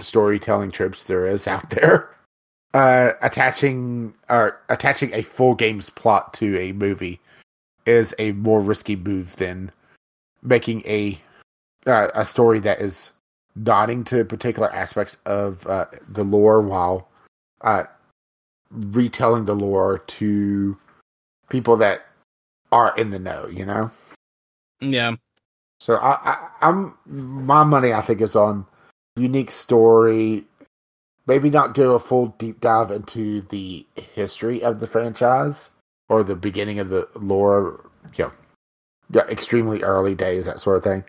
storytelling tropes there is out there, uh, attaching uh, attaching a full game's plot to a movie is a more risky move than making a uh, a story that is nodding to particular aspects of uh, the lore while uh, retelling the lore to people that are in the know. You know, Yeah. so I, I, I'm my money. I think is on unique story. Maybe not do a full deep dive into the history of the franchise or the beginning of the lore. You know, yeah, extremely early days, that sort of thing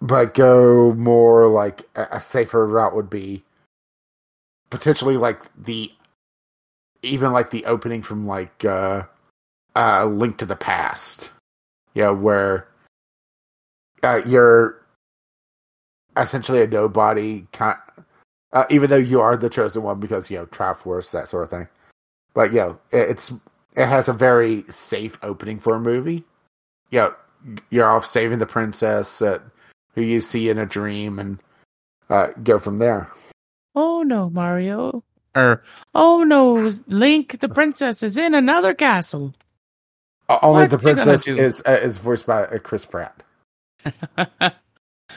but go more like a, a safer route would be potentially like the even like the opening from like uh uh link to the past. Yeah where uh you're essentially a nobody kind uh, even though you are the chosen one because you know triforce that sort of thing. But yeah it, it's it has a very safe opening for a movie. Yeah you're off saving the princess uh, who you see in a dream and uh, go from there. Oh no, Mario. Or oh no, Link, the princess is in another castle. O- Only What the princess is uh, is voiced by uh, Chris Pratt.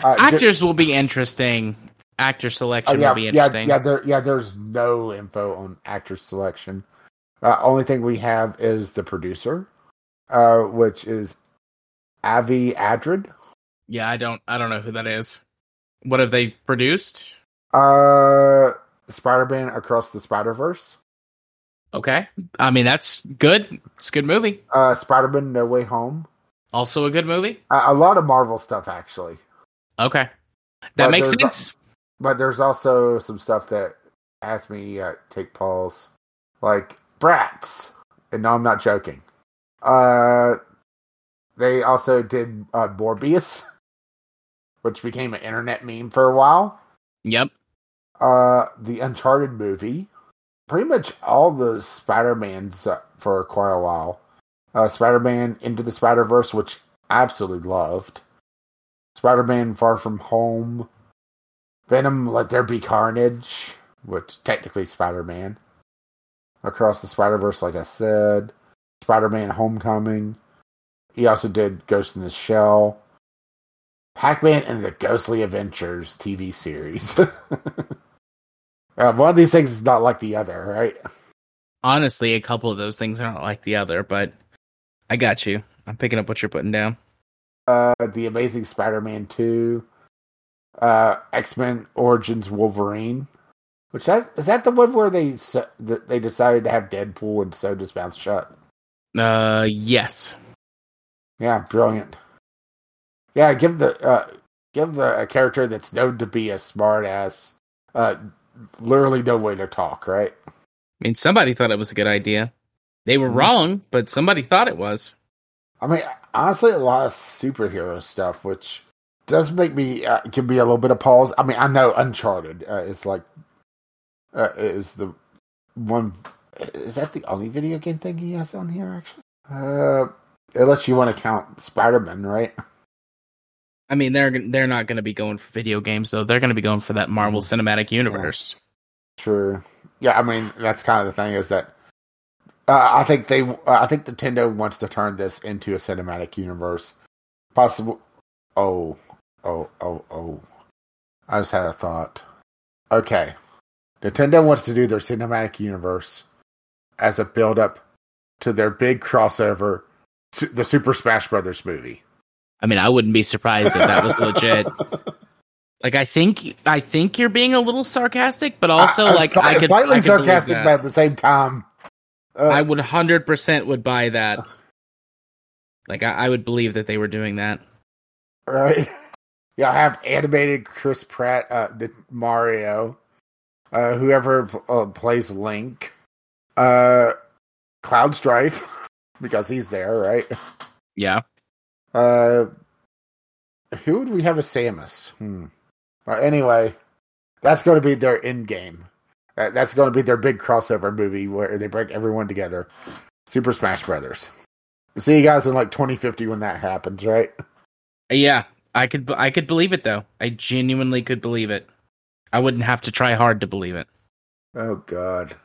Uh, ju- Actors will be interesting. Actor oh, selection yeah, will be interesting. yeah, there, yeah. There's no info on actor selection. Uh, only thing we have is the producer, uh, which is Avi Arad. Yeah, I don't I don't know who that is. What have they produced? Uh, Spider-Man Across the Spider-Verse. Okay. I mean that's good. It's a good movie. Uh, Spider-Man No Way Home. Also a good movie. Uh, a lot of Marvel stuff actually. Okay. That But makes a- sense. But there's also some stuff that has me uh, take pause, like Bratz. And no, I'm not joking. Uh, they also did uh, Morbius, which became an internet meme for a while. Yep. Uh, the Uncharted movie, pretty much all the Spider-Mans uh, for quite a while. Uh, Spider-Man Into the Spider-Verse, which I absolutely loved. Spider-Man Far From Home. Venom Let There Be Carnage, which technically Spider-Man. Across the Spider-Verse, like I said. Spider-Man Homecoming. He also did Ghost in the Shell. Pac-Man and the Ghostly Adventures TV series. Uh, one of these things is not like the other, right? Honestly, a couple of those things aren't like the other, but I got you. I'm picking up what you're putting down. Uh, the Amazing Spider-Man two, uh, X-Men Origins Wolverine, which that is that the one where they they decided to have Deadpool and so his mouth shut. Uh yes. Yeah, brilliant. Yeah, give the uh, give the a character that's known to be a smart ass, uh, literally no way to talk, right? I mean, somebody thought it was a good idea. They were Mhm. wrong, but somebody thought it was. I mean, honestly, a lot of superhero stuff, which does make me uh, can be a little bit of pause. I mean, I know Uncharted uh, is like uh, is the one. Is that the only video game thing he has on here? Actually, uh, unless you want to count Spider Man, right? I mean, they're they're not going to be going for video games though. They're going to be going for that Marvel Mhm. Cinematic Universe. True. Yeah, I mean that's kind of the thing is that uh, I think they, uh, I think Nintendo wants to turn this into a cinematic universe. Possible. Oh, oh, oh, oh. I just had a thought. Okay, Nintendo wants to do their cinematic universe as a build up to their big crossover, the Super Smash Brothers movie. I mean, I wouldn't be surprised if that was legit. Like, I think I think you're being a little sarcastic, but also I- like I could slightly I could sarcastic, but at the same time, uh, I would hundred percent would buy that. Like, I, I would believe that they were doing that. Right. Yeah, I have animated Chris Pratt, uh, Mario, uh, whoever uh, plays Link, uh, Cloud Strife, because he's there, right? Yeah, Uh, who would we have as Samus? Hmm. Uh, anyway, that's going to be their end game. Uh, that's going to be their big crossover movie where they bring everyone together. Super Smash Brothers. See you guys in like 2050 when that happens, right? yeah. I could I could believe it though. I genuinely could believe it. I wouldn't have to try hard to believe it. Oh God.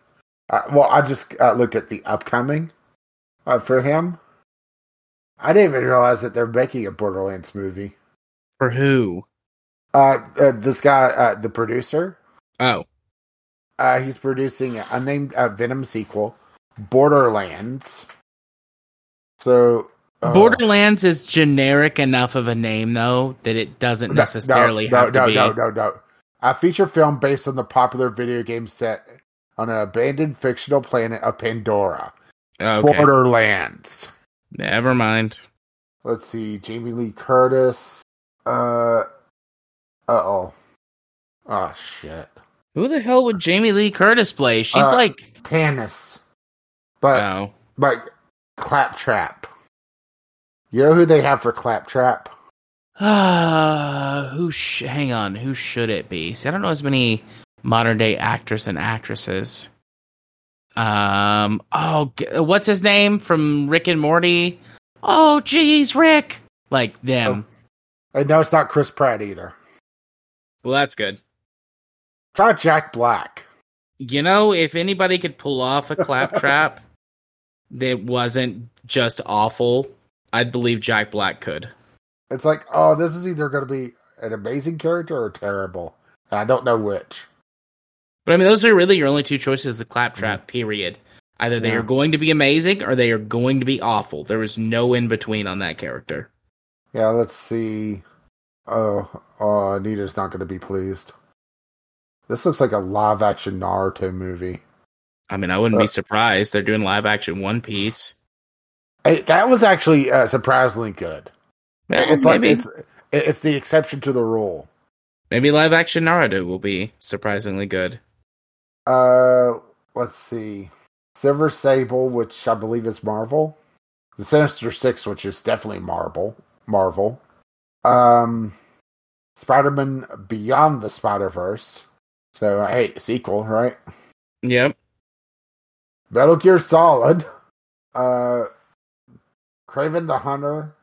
Uh, well, I just uh, looked at the upcoming uh, for him. I didn't even realize that they're making a Borderlands movie. For who? Uh, uh this guy, uh, the producer, Oh, uh, he's producing a named uh, Venom sequel, Borderlands. So uh, Borderlands is generic enough of a name though that it doesn't no, necessarily no, have no, to be. no, no, no, no. A feature film based on the popular video game set on an abandoned fictional planet of Pandora, Okay, Borderlands. Never mind. Let's see, Jamie Lee Curtis. Uh, uh oh, oh shit, Who the hell would Jamie Lee Curtis play? She's Uh, like, Tannis, but oh, but Claptrap. You know who they have for Claptrap? uh, who? Sh- hang on, who should it be? See, I don't know as many modern day actors and actresses. Um, oh, what's his name from Rick and Morty? Oh, geez, Rick, like them. And no, it's not Chris Pratt either. Well, that's good. Try Jack Black. You know, if anybody could pull off a claptrap that wasn't just awful, I'd believe Jack Black could. It's like, oh, this is either going to be an amazing character or terrible. I don't know which. But I mean, those are really your only two choices of the claptrap, period. Either they Yeah. are going to be amazing or they are going to be awful. There is no in between on that character. Yeah, let's see. Oh, oh, Anita's not going to be pleased. This looks like a live action Naruto movie. I mean, I wouldn't Uh, be surprised. They're doing live action One Piece. Hey, that was actually uh, surprisingly good. Well, it's like it's it's the exception to the rule. maybe live action Naruto will be surprisingly good. Uh, let's see. Silver Sable, which I believe is Marvel. The Sinister Six, which is definitely Marvel. Marvel. Um, Spider-Man Beyond the Spider-Verse. So, hey, sequel, right? Yep. Metal Gear Solid. Uh, Kraven the Hunter.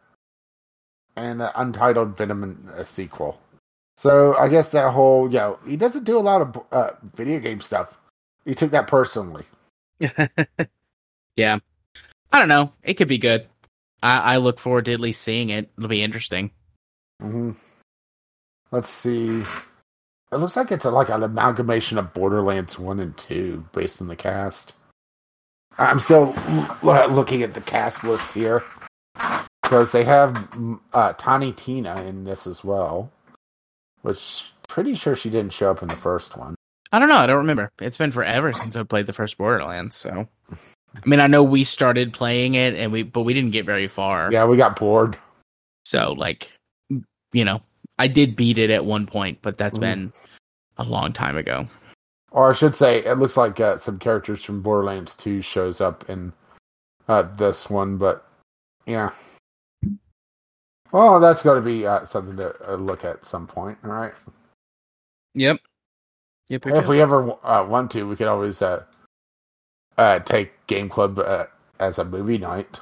And the Untitled Venom uh, sequel. So, I guess that whole, you know, he doesn't do a lot of uh, video game stuff. He took that personally. yeah. I don't know. It could be good. I, I look forward to at least seeing it. It'll be interesting. hmm Let's see. It looks like it's a, like an amalgamation of Borderlands 1 and 2 based on the cast. I'm still l- looking at the cast list here because they have uh, Tina in this as well, which pretty sure she didn't show up in the first one. I don't know. I don't remember. It's been forever since I played the first Borderlands. So, I mean, I know we started playing it, and we but we didn't get very far. Yeah, we got bored. So, like, you know, I did beat it at one point, but that's Mhm. been a long time ago. or I should say, it looks like uh, some characters from Borderlands 2 shows up in uh, this one, but yeah. Well, that's got to be uh, something to uh, look at some point, all right? Yep. Yep. If we ever uh, want to, we could always uh, uh, take Game Club uh, as a movie night.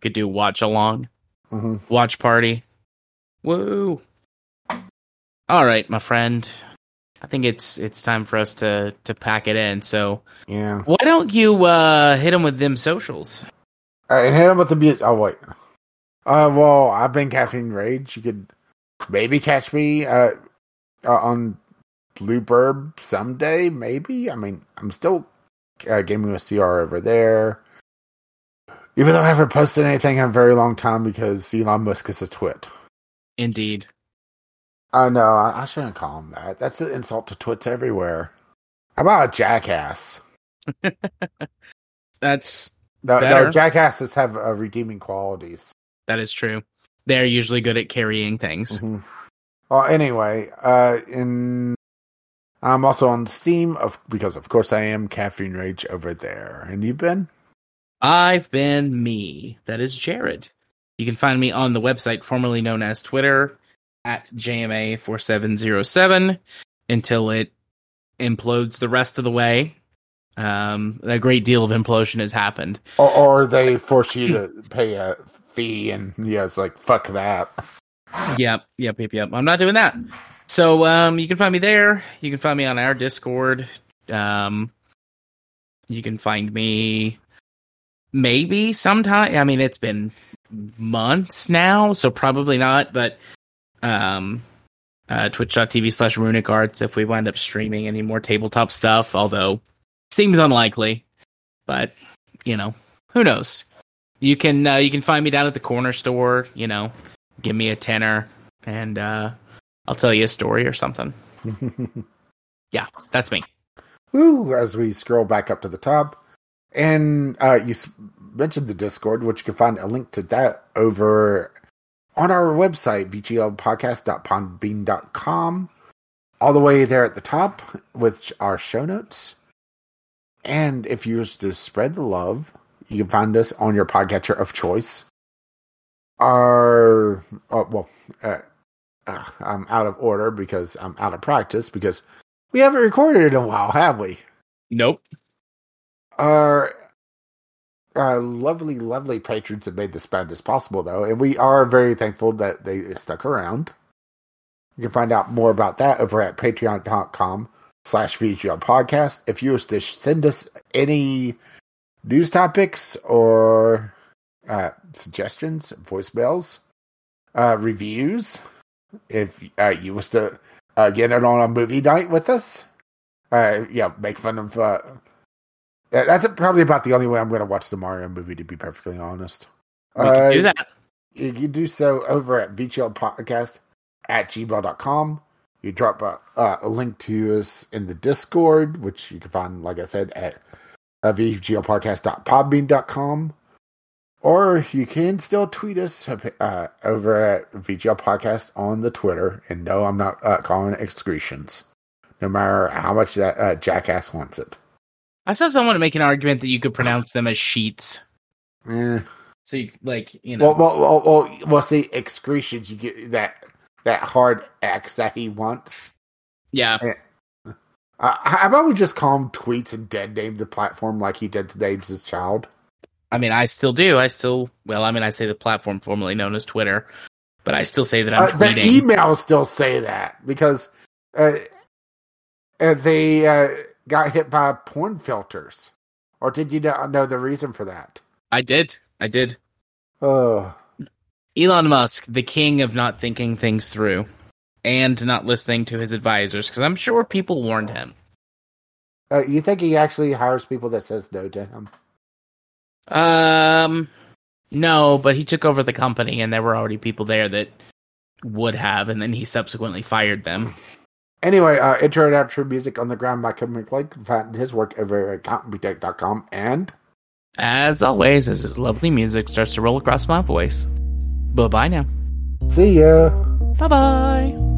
Could do watch along, hmm watch party. Woo! All right, my friend. I think it's it's time for us to to pack it in. So Yeah. why don't you uh hit them with them socials? Uh, and hit him with the music. Oh wait. Uh, well, I've been Caffeine Rage. You could maybe catch me uh, uh on Bluebird someday. Maybe. I mean, I'm still uh, gaming with CR over there. Even though I haven't posted anything in a very long time because Elon Musk is a twit. Indeed. I know. I, I shouldn't call him that. That's an insult to twits everywhere. How about a jackass? That's No, no jackasses have uh, redeeming qualities. That is true. They're usually good at carrying things. Mhm. Well, anyway, uh, in I'm also on Steam of because of course I am Caffeine Rage over there. And you've been? I've been me. That is Jared. You can find me on the website formerly known as Twitter at JMA4707 until it implodes the rest of the way. Um, a great deal of implosion has happened. Or, or they force you to pay a fee, and yeah, it's like fuck that. Yep, yep, yep, yep. I'm not doing that. So um, you can find me there. You can find me on our Discord. Um, you can find me maybe sometime. I mean, it's been months now, so probably not. But um, uh, Twitch.tv slash Runic Arts if we wind up streaming any more tabletop stuff. Although seems unlikely, but you know, who knows? You can uh, you can find me down at the corner store. You know, give me a tenner and uh, I'll tell you a story or something. Yeah, that's me. Woo! As we scroll back up to the top, and uh, you s- mentioned the Discord, which you can find a link to that over on our website, vglpodcast.podbean.com. All the way there at the top with our show notes. And if you wish to spread the love, you can find us on your podcatcher of choice. Our, oh, well, uh, uh, I'm out of order because I'm out of practice because we haven't recorded in a while, have we? Nope. Our our lovely, lovely patrons have made this band as possible, though, and we are very thankful that they stuck around. You can find out more about that over at patreon.com slash VGL podcast. If you wish to send us any news topics or uh, suggestions, voicemails, uh, reviews, if uh, you wish to uh, get it on a movie night with us, uh, yeah, make fun of. Uh, that's probably about the only way I'm going to watch the Mario movie, to be perfectly honest. We can do Uh, that. You can do so over at Podcast at gmail.com. You drop a, uh, a link to us in the Discord, which you can find, like I said, at uh, vglpodcast.podbean.com. Or you can still tweet us uh, over at VGL Podcast on the Twitter. And no, I'm not uh, calling it excretions, no matter how much that uh, jackass wants it. I saw someone make an argument that you could pronounce them as sheets. Eh. So you like you know Well, well, well, well, well, see, excretions, you get that that hard X that he wants. yeah. Uh, how about we just call him tweets and dead name the platform like he did names his child? I mean, I still do. I still well, I mean, I say the platform formerly known as Twitter, but I still say that I'm Uh, the tweeting. emails still say that because uh, uh, they uh, got hit by porn filters. Or did you not know the reason for that? I did. I did. Oh, Elon Musk, the king of not thinking things through and not listening to his advisors, because I'm sure people warned him. uh, you think he actually hires people that says no to him? Um, no, but he took over the company, and there were already people there that would have, and then he subsequently fired them. Anyway, uh, intro and outro music on the ground by Kevin can Find his work over at incompetech.com and As always, as his lovely music starts to roll across my voice. Bye bye now. see ya. Bye bye.